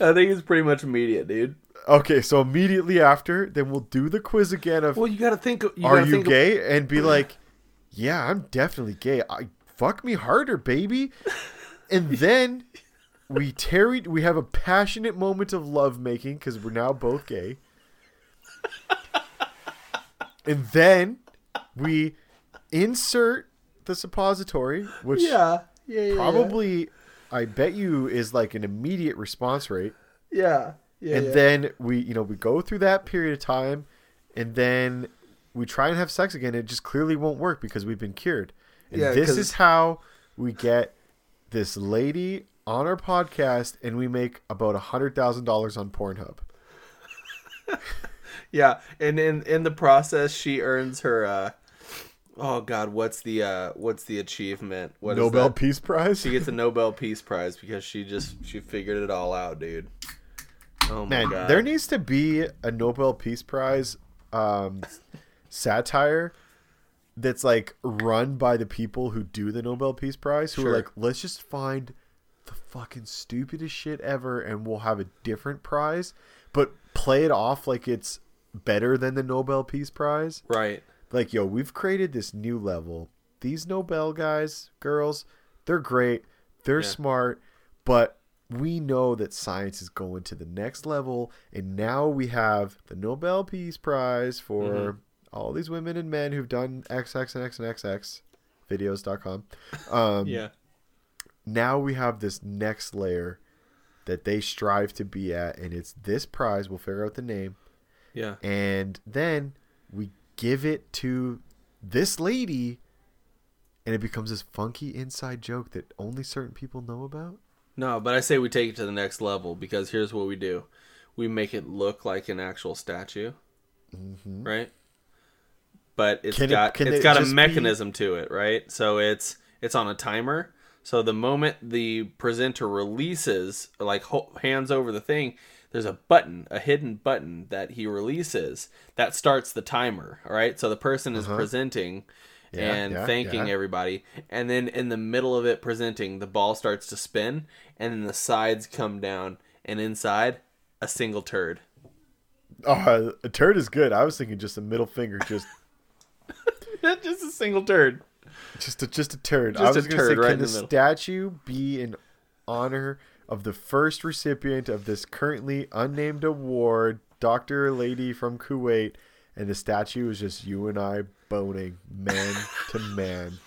I think it's pretty much immediate, dude. Okay, so immediately after, then we'll do the quiz again of Well, you got to think. You are gotta you think of- gay and be like, yeah, I'm definitely gay. I fuck me harder, baby. And then we tarry. We have a passionate moment of love making because we're now both gay. and then we insert the suppository, which yeah, yeah, yeah, probably I bet you is like an immediate response rate yeah, yeah. And yeah. then we you know we go through that period of time and then we try and have sex again it just clearly won't work because we've been cured and Yeah, this 'cause- is how we get this lady on our podcast and we make about a hundred thousand dollars on pornhub *laughs* Yeah, and in in the process, she earns her. uh Oh God, what's the uh what's the achievement? What nobel peace prize She gets a Nobel Peace Prize because she just she figured it all out, dude. Oh man God. there needs to be a nobel peace prize um *laughs* satire that's like run by the people who do the nobel peace prize who Sure. are like let's just find the fucking stupidest shit ever and we'll have a different prize but play it off like it's better than the nobel peace prize right. like yo we've created this new level these nobel guys girls they're great they're Yeah. smart but we know that science is going to the next level and now we have the nobel peace prize for Mhm. all these women and men who've done xx and x and xx videos.com um Yeah. now we have this next layer that they strive to be at and it's this prize we'll figure out the name Yeah. and then we give it to this lady and it becomes this funky inside joke that only certain people know about No, but I say we take it to the next level because here's what we do: we make it look like an actual statue, right? But it's Mm-hmm. Can it- got can it's it got a just be- mechanism to it, right? So it's it's on a timer. So the moment the presenter releases, like hands over the thing, there's a button, a hidden button that he releases that starts the timer. All right. So the person is presenting Uh-huh. Yeah, and yeah, thanking yeah. everybody, and then in the middle of it presenting, the ball starts to spin, and then the sides come down, and inside a single turd. oh a turd is good i was thinking just a middle finger just *laughs* Just a single turd. just a just a turd i Just a was gonna say right can the, the statue be in honor of the first recipient of this currently unnamed award dr lady from kuwait and the statue is just you and i boning man to man.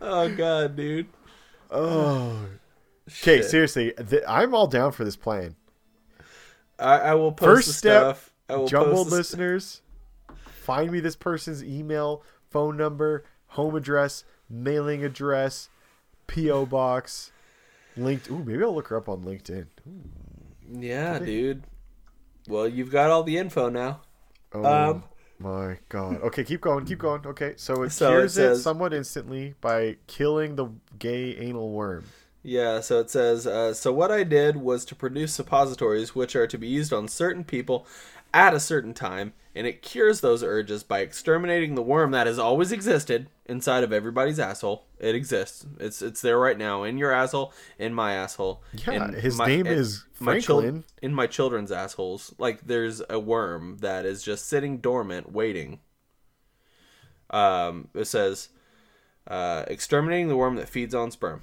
Oh god, dude. oh. Okay seriously th- i'm all down for this plan. I, I will post First the step, stuff. I will jumbled post the st- listeners find me this person's email phone number home address mailing address po box linked ooh maybe i'll look her up on linkedin. Yeah, dude. Well, you've got all the info now. oh Um, my god. Okay keep going keep going. Okay so it So cures it, says- somewhat instantly by killing the gay anal worm. Yeah, so it says, uh, so what I did was to produce suppositories which are to be used on certain people at a certain time, and it cures those urges by exterminating the worm that has always existed inside of everybody's asshole. It exists. It's it's there right now in your asshole, in my asshole. Yeah, his my- name is my chil- Franklin. in my children's assholes. Like there's a worm that is just sitting dormant, waiting. Um, it says, uh, exterminating the worm that feeds on sperm.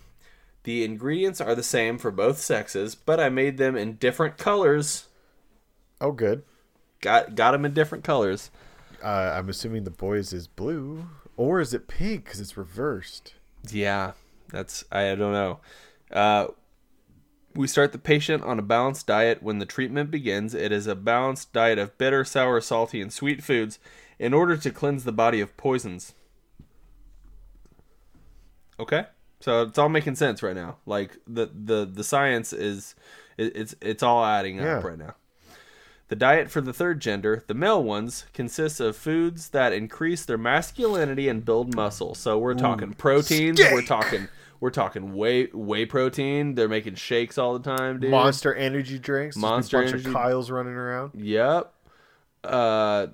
The ingredients are the same for both sexes, but I made them in different colors. Oh, good. Got got them in different colors. Uh, I'm assuming the boys is blue, or is it pink because it's reversed? Yeah, that's I don't know. Uh, we start the patient on a balanced diet when the treatment begins. It is a balanced diet of bitter, sour, salty, and sweet foods in order to cleanse the body of poisons. Okay, so it's all making sense right now. Like the the the science is it, it's it's all adding up right now. The diet for the third gender, the male ones, consists of foods that increase their masculinity and build muscle. So we're talking proteins, we're talking we're talking whey whey protein. They're making shakes all the time, dude. Monster energy drinks. There's a Monster bunch energy- of Kyles running around. Yep. Uh,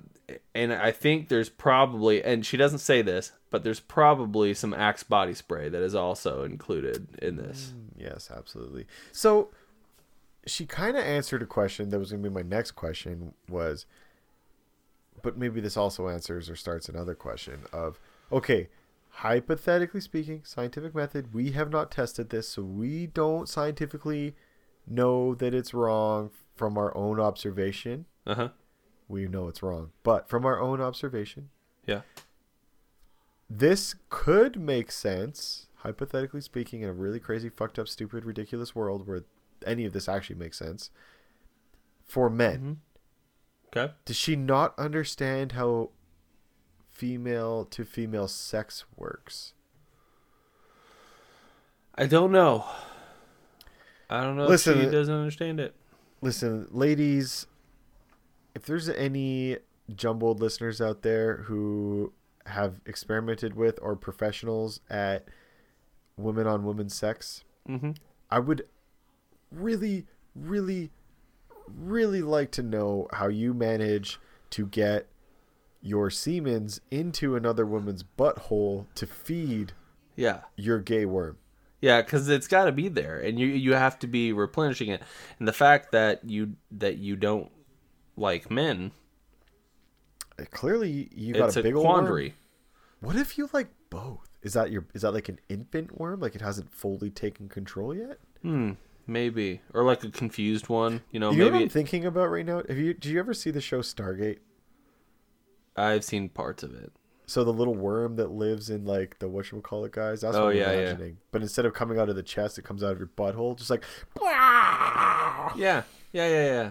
and I think there's probably, and she doesn't say this, but there's probably some Axe body spray that is also included in this. Yes, absolutely. So she kind of answered a question that was going to be my next question was but maybe this also answers or starts another question of okay, hypothetically speaking, scientific method, we have not tested this, so we don't scientifically know that it's wrong from our own observation. Uh huh. We know it's wrong, but from our own observation, Yeah. this could make sense, hypothetically speaking, in a really crazy, fucked up, stupid, ridiculous world where any of this actually makes sense for men. Okay. Does she not understand how female to female sex works? I don't know. I don't know Listen, if she doesn't understand it. Listen, ladies, if there's any jumbled listeners out there who have experimented with or professionals at women on women sex, Mm-hmm. I would really, really, really like to know how you manage to get your semens into another woman's butthole to feed Yeah. your gay worm. Yeah, because it's got to be there, and you you have to be replenishing it. And the fact that you that you don't like men, Uh, Clearly, you got a a big old worm. quandary. What if you like both? Is that your? Is that like an infant worm? Like it hasn't fully taken control yet? Hmm. Maybe, or like a confused one. You know, you know what maybe I'm thinking about right now? Have you? Did you ever see the show Stargate? I've seen parts of it. So the little worm that lives in like the whatchamacallit guys, that's Oh, what I'm yeah, yeah. imagining. But instead of coming out of the chest, it comes out of your butthole, just like Yeah, yeah, yeah, yeah.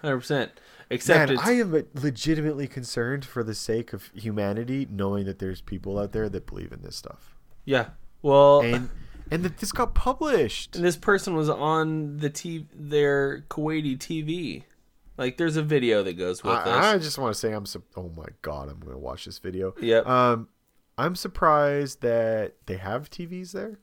Hundred percent. Except Man, I am legitimately concerned for the sake of humanity, knowing that there's people out there that believe in this stuff. yeah. Well, And and that this got published. And this person was on the TV, their Kuwaiti TV. Like, there's a video that goes with this. I, I just want to say I'm su- oh my god, I'm going to watch this video. Yep. Um I'm surprised that they have TVs there.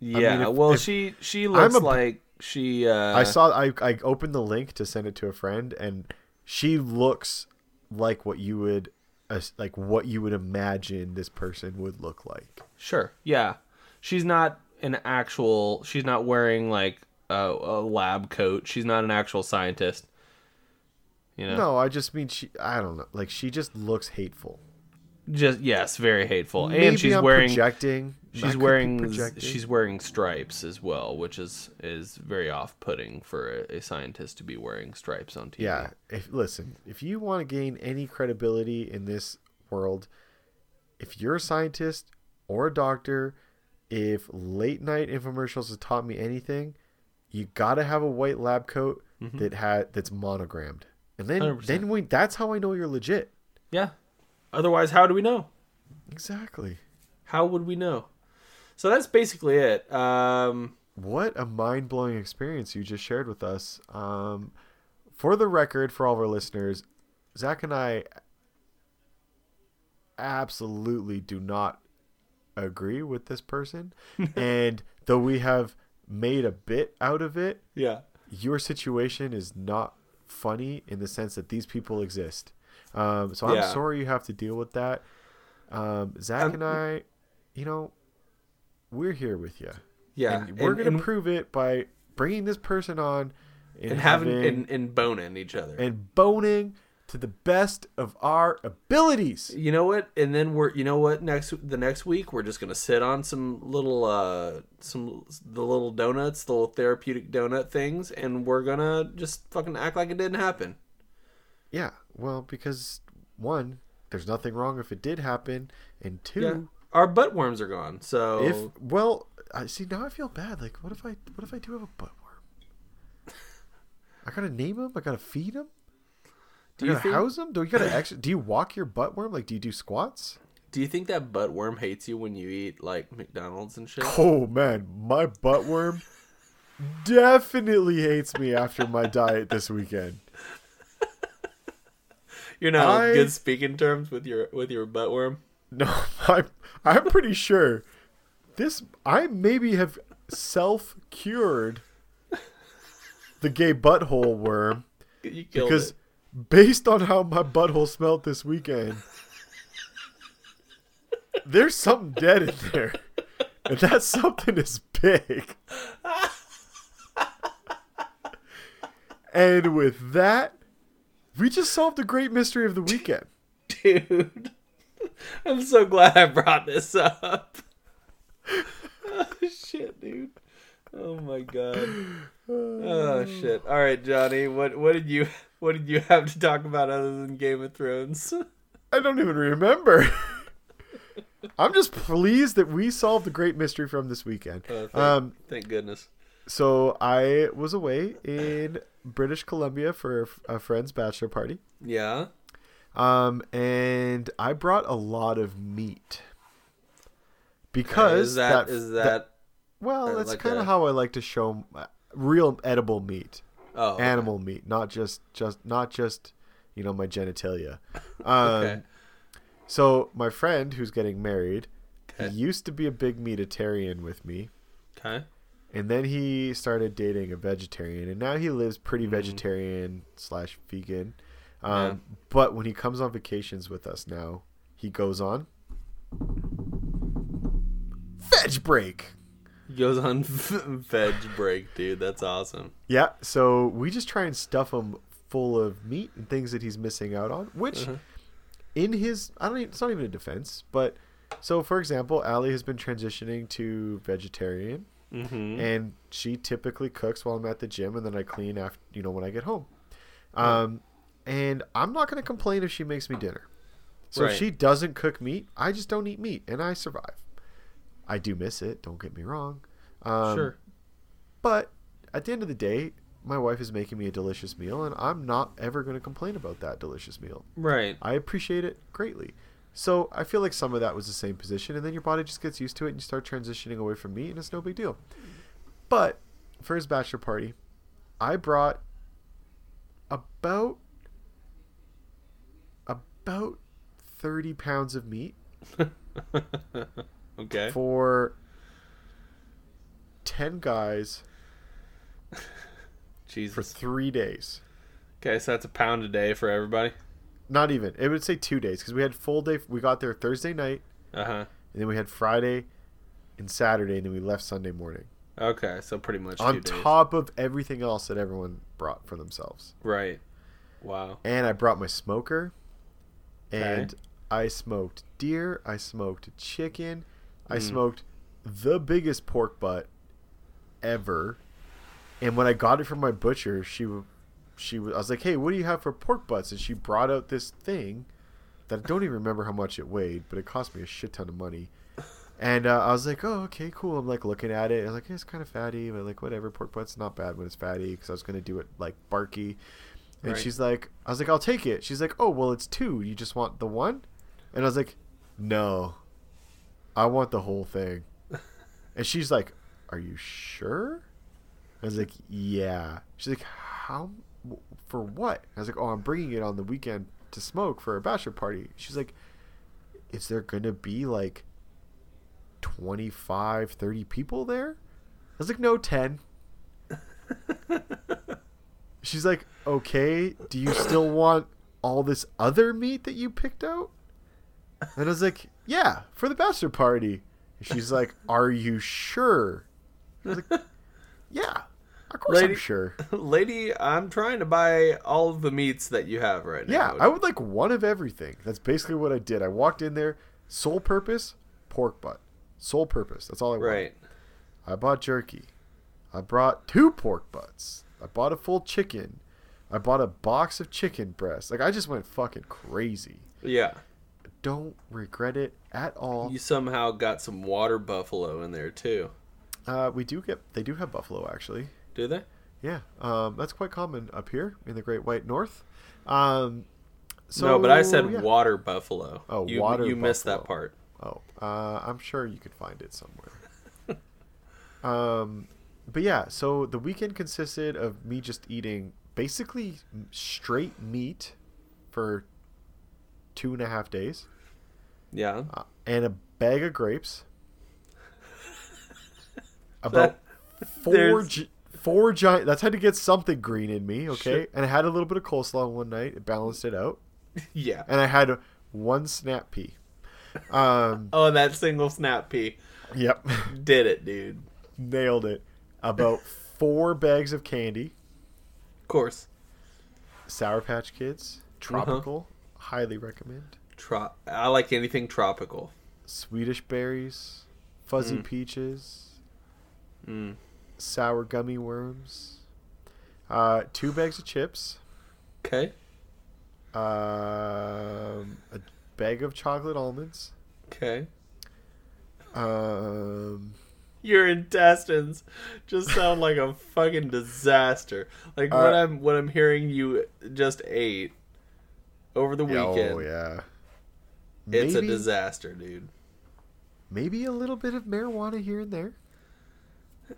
yeah. mean, if- well, if- she she looks a- like she. Uh, I saw I I opened the link to send it to a friend and she looks like what you would like what you would imagine this person would look like. Sure. Yeah. She's not an actual. She's not wearing like a, a lab coat. She's not an actual scientist. You know. No, I just mean she I don't know. Like she just looks hateful. Just yes, very hateful. Maybe and she's I'm wearing. projecting. She's wearing projecting. she's wearing stripes as well, which is is very off putting for a, a scientist to be wearing stripes on TV. Yeah. If listen, if you want to gain any credibility in this world, if you're a scientist or a doctor, if late night infomercials has taught me anything, you gotta have a white lab coat that had that's monogrammed. And then 100%. then we that's how I know you're legit. Yeah. Otherwise, how do we know? Exactly. How would we know? So that's basically it. Um, What a mind blowing experience you just shared with us. Um, for the record, for all of our listeners, Zach and I absolutely do not agree with this person. *laughs* and though we have made a bit out of it, Yeah. your situation is not funny in the sense that these people exist. Um, so I'm Yeah. sorry you have to deal with that. Um, Zach I'm- and I, you know, we're here with you. Yeah. and we're and, gonna and, prove it by bringing this person on and, having and, and boning each other. and boning to the best of our abilities. you know what? And then we're you know what next the next week we're just gonna sit on some little uh some the little donuts, the little therapeutic donut things, and we're gonna just fucking act like it didn't happen. Yeah, well, because one, there's nothing wrong if it did happen, and two, Yeah. Our butt worms are gone. So if well, I see now I feel bad. Like, what if I what if I do have a butt worm? I gotta name him. I gotta feed him. Do you think house them? Do you gotta actually? Do you walk your butt worm? Like, do you do squats? do you think that butt worm hates you when you eat like McDonald's and shit? Oh man, my butt worm definitely hates me after my diet this weekend. You're not on I- good speaking terms with your with your butt worm. No, *laughs* I'm I'm pretty sure this I maybe have self cured the gay butthole worm You killed because it. Based on how my butthole smelled this weekend, there's something dead in there. And that something is big. and with that, we just solved the great mystery of the weekend. dude. I'm so glad I brought this up. *laughs* oh, shit, dude. Oh my god. Oh shit. All right, Johnny. What what did you *laughs* what did you have to talk about other than Game of Thrones? I don't even remember. I'm just pleased that we solved the great mystery from this weekend. Oh, thank, Um, thank goodness. so I was away in British Columbia for a friend's bachelor party. Yeah. Um, and I brought a lot of meat because is that that, is that, well, uh, that's like kind a- of how I like to show uh, real edible meat, oh okay. animal meat, not just just not just you know my genitalia. *laughs* Um, Okay. So my friend who's getting married, Okay. he used to be a big meatitarian with me, Okay. and then he started dating a vegetarian, and now he lives pretty Mhm. vegetarian slash vegan. Um, Yeah. But when he comes on vacations with us now, he goes on veg break. Goes on *laughs* veg break, dude. That's awesome. Yeah, so we just try and stuff him full of meat and things that he's missing out on, which Uh-huh. in his I don't even, it's not even a defense, but so for example, Allie has been transitioning to vegetarian Mm-hmm. and she typically cooks while I'm at the gym and then I clean after you know when I get home. Um and I'm not going to complain if she makes me dinner. So Right. if she doesn't cook meat, I just don't eat meat and I survive. I do miss it, don't get me wrong. Um, sure. But at the end of the day, my wife is making me a delicious meal, and I'm not ever going to complain about that delicious meal. Right. I appreciate it greatly. So I feel like some of that was the same position, and then your body just gets used to it, and you start transitioning away from meat, and it's no big deal. But for his bachelor party, I brought about about thirty pounds of meat *laughs* okay. for ten guys *laughs* Jesus. for three days. Okay, so that's a pound a day for everybody. Not even. It would say two days because we had full day. We got there Thursday night, Uh huh. and then we had Friday and Saturday, and then we left Sunday morning. Okay, so pretty much On two days. top of everything else that everyone brought for themselves. Right. Wow. And I brought my smoker, Okay. and I smoked deer. I smoked chicken. I Mm. smoked the biggest pork butt ever. And when I got it from my butcher, she she I was like, "Hey, what do you have for pork butts?" And she brought out this thing that I don't even remember how much it weighed, but it cost me a shit ton of money. And uh, I was like, "Oh, okay, cool." I'm like looking at it. I'm like, "It's kind of fatty, but like whatever. Pork butt's not bad when it's fatty." Because I was gonna do it like barky. And Right. she's like, "I was like, I'll take it." She's like, "Oh, well, it's two. You just want the one?" And I was like, "No, I want the whole thing." And she's like, "Are you sure?" I was like, "Yeah." She's like, "How? For what?" I was like, "Oh, I'm bringing it on the weekend to smoke for a bachelor party." She's like, "Is there gonna be like 25, 30 people there?" I was like, no, 10. *laughs* She's like, okay, do you still want all this other meat that you picked out? And I was like, yeah, for the bachelor party. And she's like, are you sure? Like, yeah, of course Lady- I'm sure. *laughs* Lady, I'm trying to buy all of the meats that you have right now. Yeah. I would like one of everything. That's basically what I did. I walked in there, sole purpose, pork butt. Sole purpose. That's all I wanted. Right. I bought jerky. I brought two pork butts. I bought a full chicken. I bought a box of chicken breasts. Like I just went fucking crazy. Yeah. Don't regret it at all. You somehow got some water buffalo in there too. Uh, we do get they do have buffalo actually. Do they? Yeah, um, that's quite common up here in the Great White North. Um, so, no, but I said yeah. water buffalo. Oh, you, water You missed that part. Oh, uh, I'm sure you could find it somewhere. *laughs* um, but yeah, so the weekend consisted of me just eating basically straight meat for two and a half days, Yeah. uh, and a bag of grapes. *laughs* About four, gi- four giant. That's had to get something green in me, okay. And I had a little bit of coleslaw one night. It balanced it out, *laughs* Yeah. and I had one snap pea. Um, *laughs* Oh, and that single snap pea yep. did it, dude. nailed it. About four bags of candy, Of course. Sour Patch Kids, tropical, highly recommend. Tro- I like anything tropical. Swedish berries, fuzzy Mm. peaches, Mm. sour gummy worms, uh, two bags of chips, Okay. um, a bag of chocolate almonds, Okay. um, Your intestines just sound like a fucking disaster. Like what Uh, I'm what I'm hearing you just ate over the weekend. oh yeah, It's a disaster, dude. Maybe a little bit of marijuana here and there.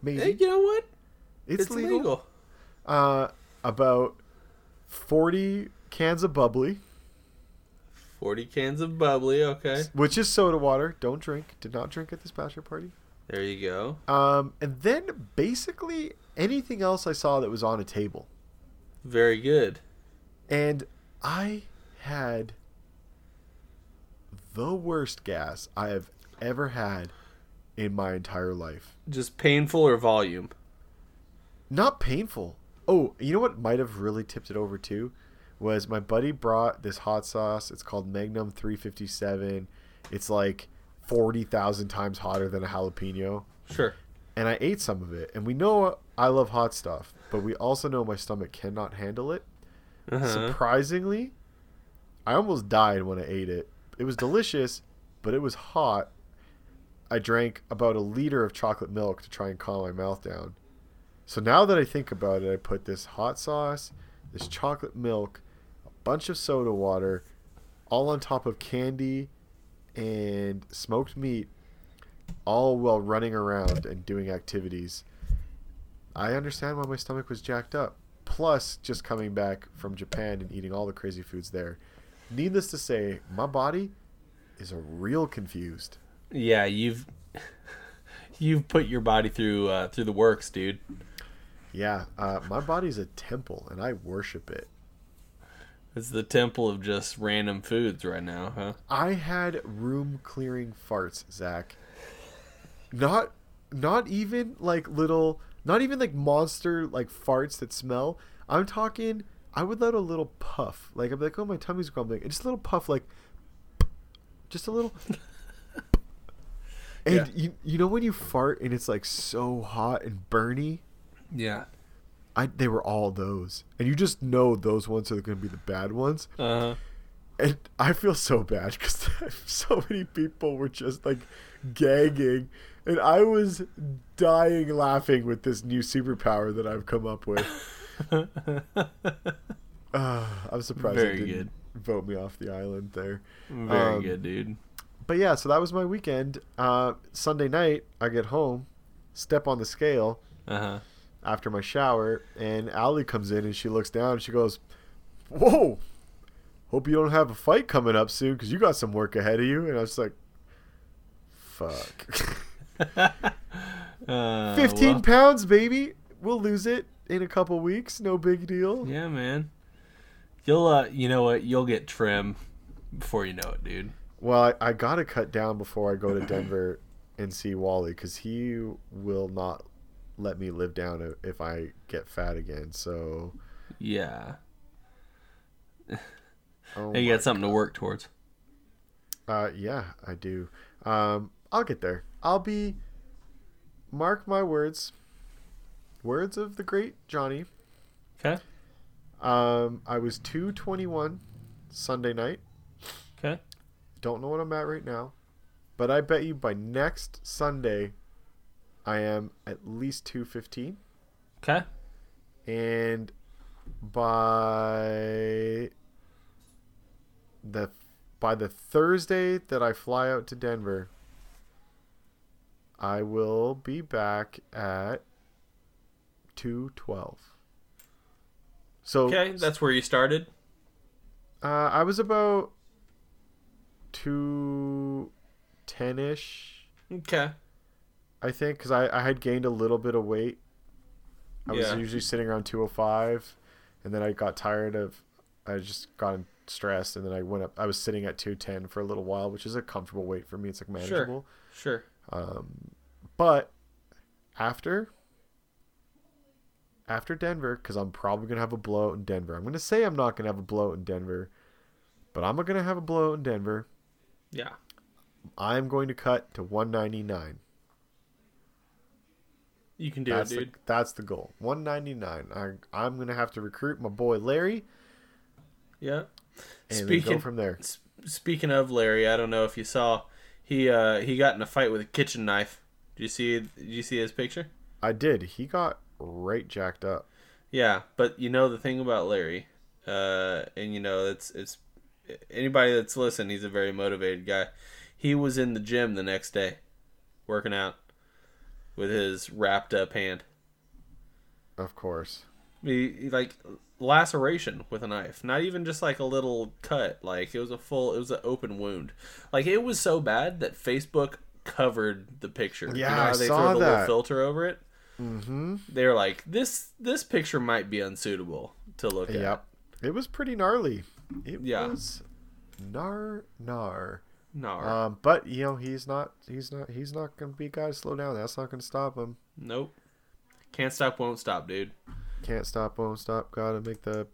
Maybe Hey, you know what? it's, It's, legal. legal. Uh, about forty cans of bubbly, Forty cans of bubbly. Okay, which is soda water. Don't drink. Did not drink at this bachelor party. there you go. Um, and then basically anything else I saw that was on a table. Very good. And I had the worst gas I have ever had in my entire life. Just painful or volume. Not painful. Oh, you know what might have really tipped it over too? Was my buddy brought this hot sauce. It's called Magnum 357. It's like 40,000 times hotter than a jalapeno. Sure. And I ate some of it. And we know I love hot stuff, but we also know my stomach cannot handle it. Uh-huh. Surprisingly, I almost died when I ate it. It was delicious, but it was hot. I drank about a liter of chocolate milk to try and calm my mouth down. So now that I think about it, I put this hot sauce, this chocolate milk, a bunch of soda water, all on top of candy and smoked meat, all while running around and doing activities. I understand why my stomach was jacked up. Plus, just coming back from Japan and eating all the crazy foods there. Needless to say, my body is a real confused. Yeah, you've *laughs* you've put your body through uh, through the works, dude. Yeah, uh, my body's a temple and I worship it. It's the temple of just random foods right now, huh? I had room clearing farts, Zach. Not, not even like little, not even like monster like farts that smell. I'm talking. I would let a little puff, like I'm like, oh my tummy's grumbling, and just a little puff, like, just a little. *laughs* And Yeah. you you know when you fart and it's like so hot and burny, Yeah. I they were all those, and you just know those ones are going to be the bad ones. Uh huh. And I feel so bad because *laughs* so many people were just like gagging, and I was dying laughing with this new superpower that I've come up with. *laughs* Uh, *laughs* I'm surprised Very they didn't good. vote me off the island there. Very Um, good, dude. But yeah, so that was my weekend. Uh, Sunday night, I get home, step on the scale Uh huh. after my shower, and Allie comes in and she looks down and she goes, "Whoa, hope you don't have a fight coming up soon because you got some work ahead of you." And I was like, "Fuck." *laughs* *laughs* Uh, 15 well, pounds, baby. We'll lose it in a couple weeks. No big deal. yeah, man. You'll, uh, you know what? You'll get trim before you know it, dude. Well, I, I got to cut down before I go to Denver and see Wally because he will not let me live down if I get fat again. So, Yeah. *laughs* oh you got something to work towards. Uh, yeah, I do. Um, I'll get there. I'll be. Mark my words. Words of the great Johnny. Okay. Um, I was two twenty one Sunday night. Okay. Don't know what I'm at right now, but I bet you by next Sunday, I am at least two fifteen, Okay. and by the by the Thursday that I fly out to Denver, I will be back at two twelve. So Okay. That's where you started. Uh, I was about two ten ish, Okay. I think, because I, I had gained a little bit of weight. I was usually sitting around two oh five, and then I got tired of. I just got stressed, and then I went up. I was sitting at two ten for a little while, which is a comfortable weight for me. It's like manageable. Sure. Sure. Um, but after after Denver, because I'm probably gonna have a blowout in Denver. I'm gonna say I'm not gonna have a blowout in Denver, but I'm gonna have a blowout in Denver. Yeah. I'm going to cut to 199. You can do That's it, the, dude. that's the goal. 199. I, I'm gonna have to recruit my boy Larry Yeah. and then Speaking go from there. speaking of Larry, I don't know if you saw, he uh he got in a fight with a kitchen knife. Did you see? Did you see his picture? I did. He got right jacked up. Yeah, but you know the thing about Larry, uh, and you know it's it's anybody that's listened. He's a very motivated guy. He was in the gym the next day, working out with his wrapped up hand. Of course. He, he, like laceration with a knife, not even just like a little cut. Like it was a full, it was an open wound. Like it was so bad that Facebook covered the picture. You Yeah, know how I they saw throw the little that. filter over it. Mm-hmm. They're like this. This picture might be unsuitable to look at. Yep. It was pretty gnarly. It Yeah. was gnar gnar. No. Um, but you know he's not he's not he's not gonna be a guy to slow down. That's not gonna stop him. Nope. Can't stop, won't stop, dude. Can't stop, won't stop. Gotta make the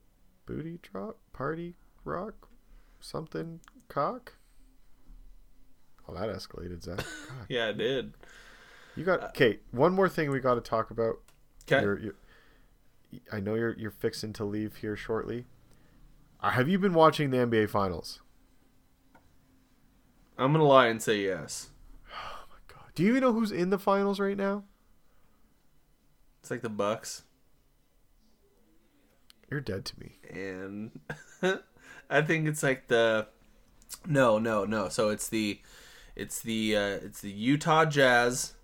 booty drop, party rock, something cock. Oh, that escalated, Zach. *laughs* Yeah, it did. You got okay. One more thing we got to talk about. Okay. You're, you're, I know you're you're fixing to leave here shortly. Uh, have you been watching the NBA Finals? I'm gonna lie and say yes. Oh my god! Do you even know who's in the finals right now? It's like the Bucks, You're dead to me. and *laughs* I think it's like the. No, no, no. So it's the, it's the, uh, it's the Utah Jazz,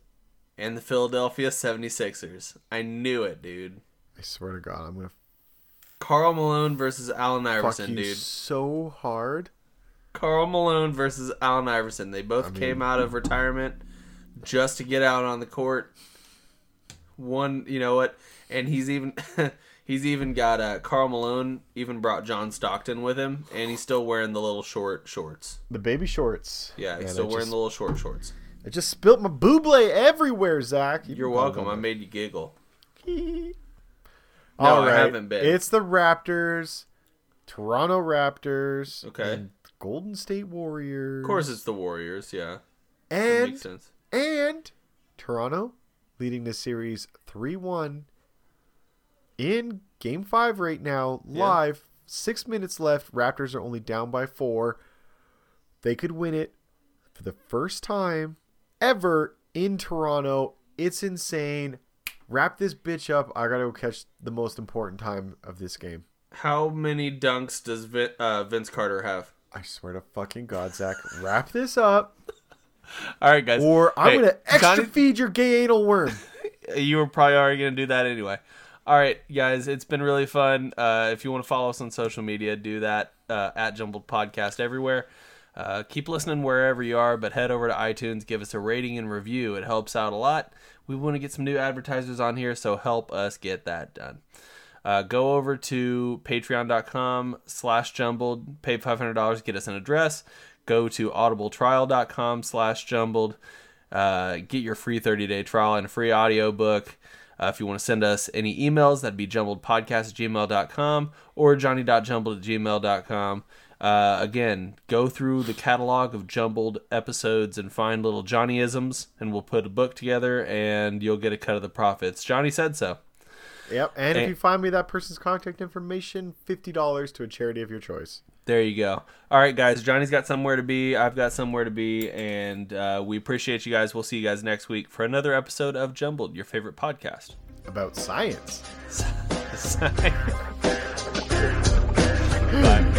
and the Philadelphia 76ers. I knew it, dude. I swear to God, I'm gonna Karl Malone versus Allen Iverson, dude. so hard. Karl Malone versus Allen Iverson. They both I mean- came out of retirement just to get out on the court. One, you know what? And he's even *laughs* he's even got uh, Karl Malone even brought John Stockton with him, and he's still wearing the little short shorts. The baby shorts. Yeah, he's Man, still I wearing just, the little short shorts. I just spilt my buble everywhere, Zach. You're welcome. I made you giggle. *laughs* All I haven't been. It's the Raptors, Toronto Raptors, Okay. and Golden State Warriors. Of course, it's the Warriors. Yeah, and makes sense. and Toronto leading the series three one in Game Five right now, Yeah. live. Six minutes left. Raptors are only down by four. They could win it for the first time ever in Toronto. It's insane. Wrap this bitch up. I gotta go catch the most important time of this game. How many dunks does Vin, uh, Vince Carter have? I swear to fucking God, Zach, wrap this up, *laughs* All right, guys. or I'm Hey, gonna extra Johnny- feed your gay anal worm. *laughs* you were probably already going to do that anyway. All right, guys, it's been really fun. Uh, if you want to follow us on social media, do that uh, at Jumbled Podcast everywhere. Uh, keep listening wherever you are, but head over to iTunes, give us a rating and review. It helps out a lot. We want to get some new advertisers on here, so help us get that done. Uh, go over to patreon.com slash jumbled, pay $500, get us an address. Go to audibletrial.com slash jumbled, uh, get your free 30-day trial and a free audiobook. Uh, if you want to send us any emails, that'd be jumbledpodcast at gmail.com or johnny.jumbled at gmail.com. Uh, again, go through the catalog of jumbled episodes and find little Johnnyisms, and we'll put a book together, and you'll get a cut of the profits. Johnny said so. Yep. And, if you find me that person's contact information, fifty dollars to a charity of your choice. There you go. All right, guys. Johnny's got somewhere to be. I've got somewhere to be, and uh, we appreciate you guys. We'll see you guys next week for another episode of Jumbled, your favorite podcast. About science. *laughs* *laughs* Bye.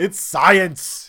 It's science.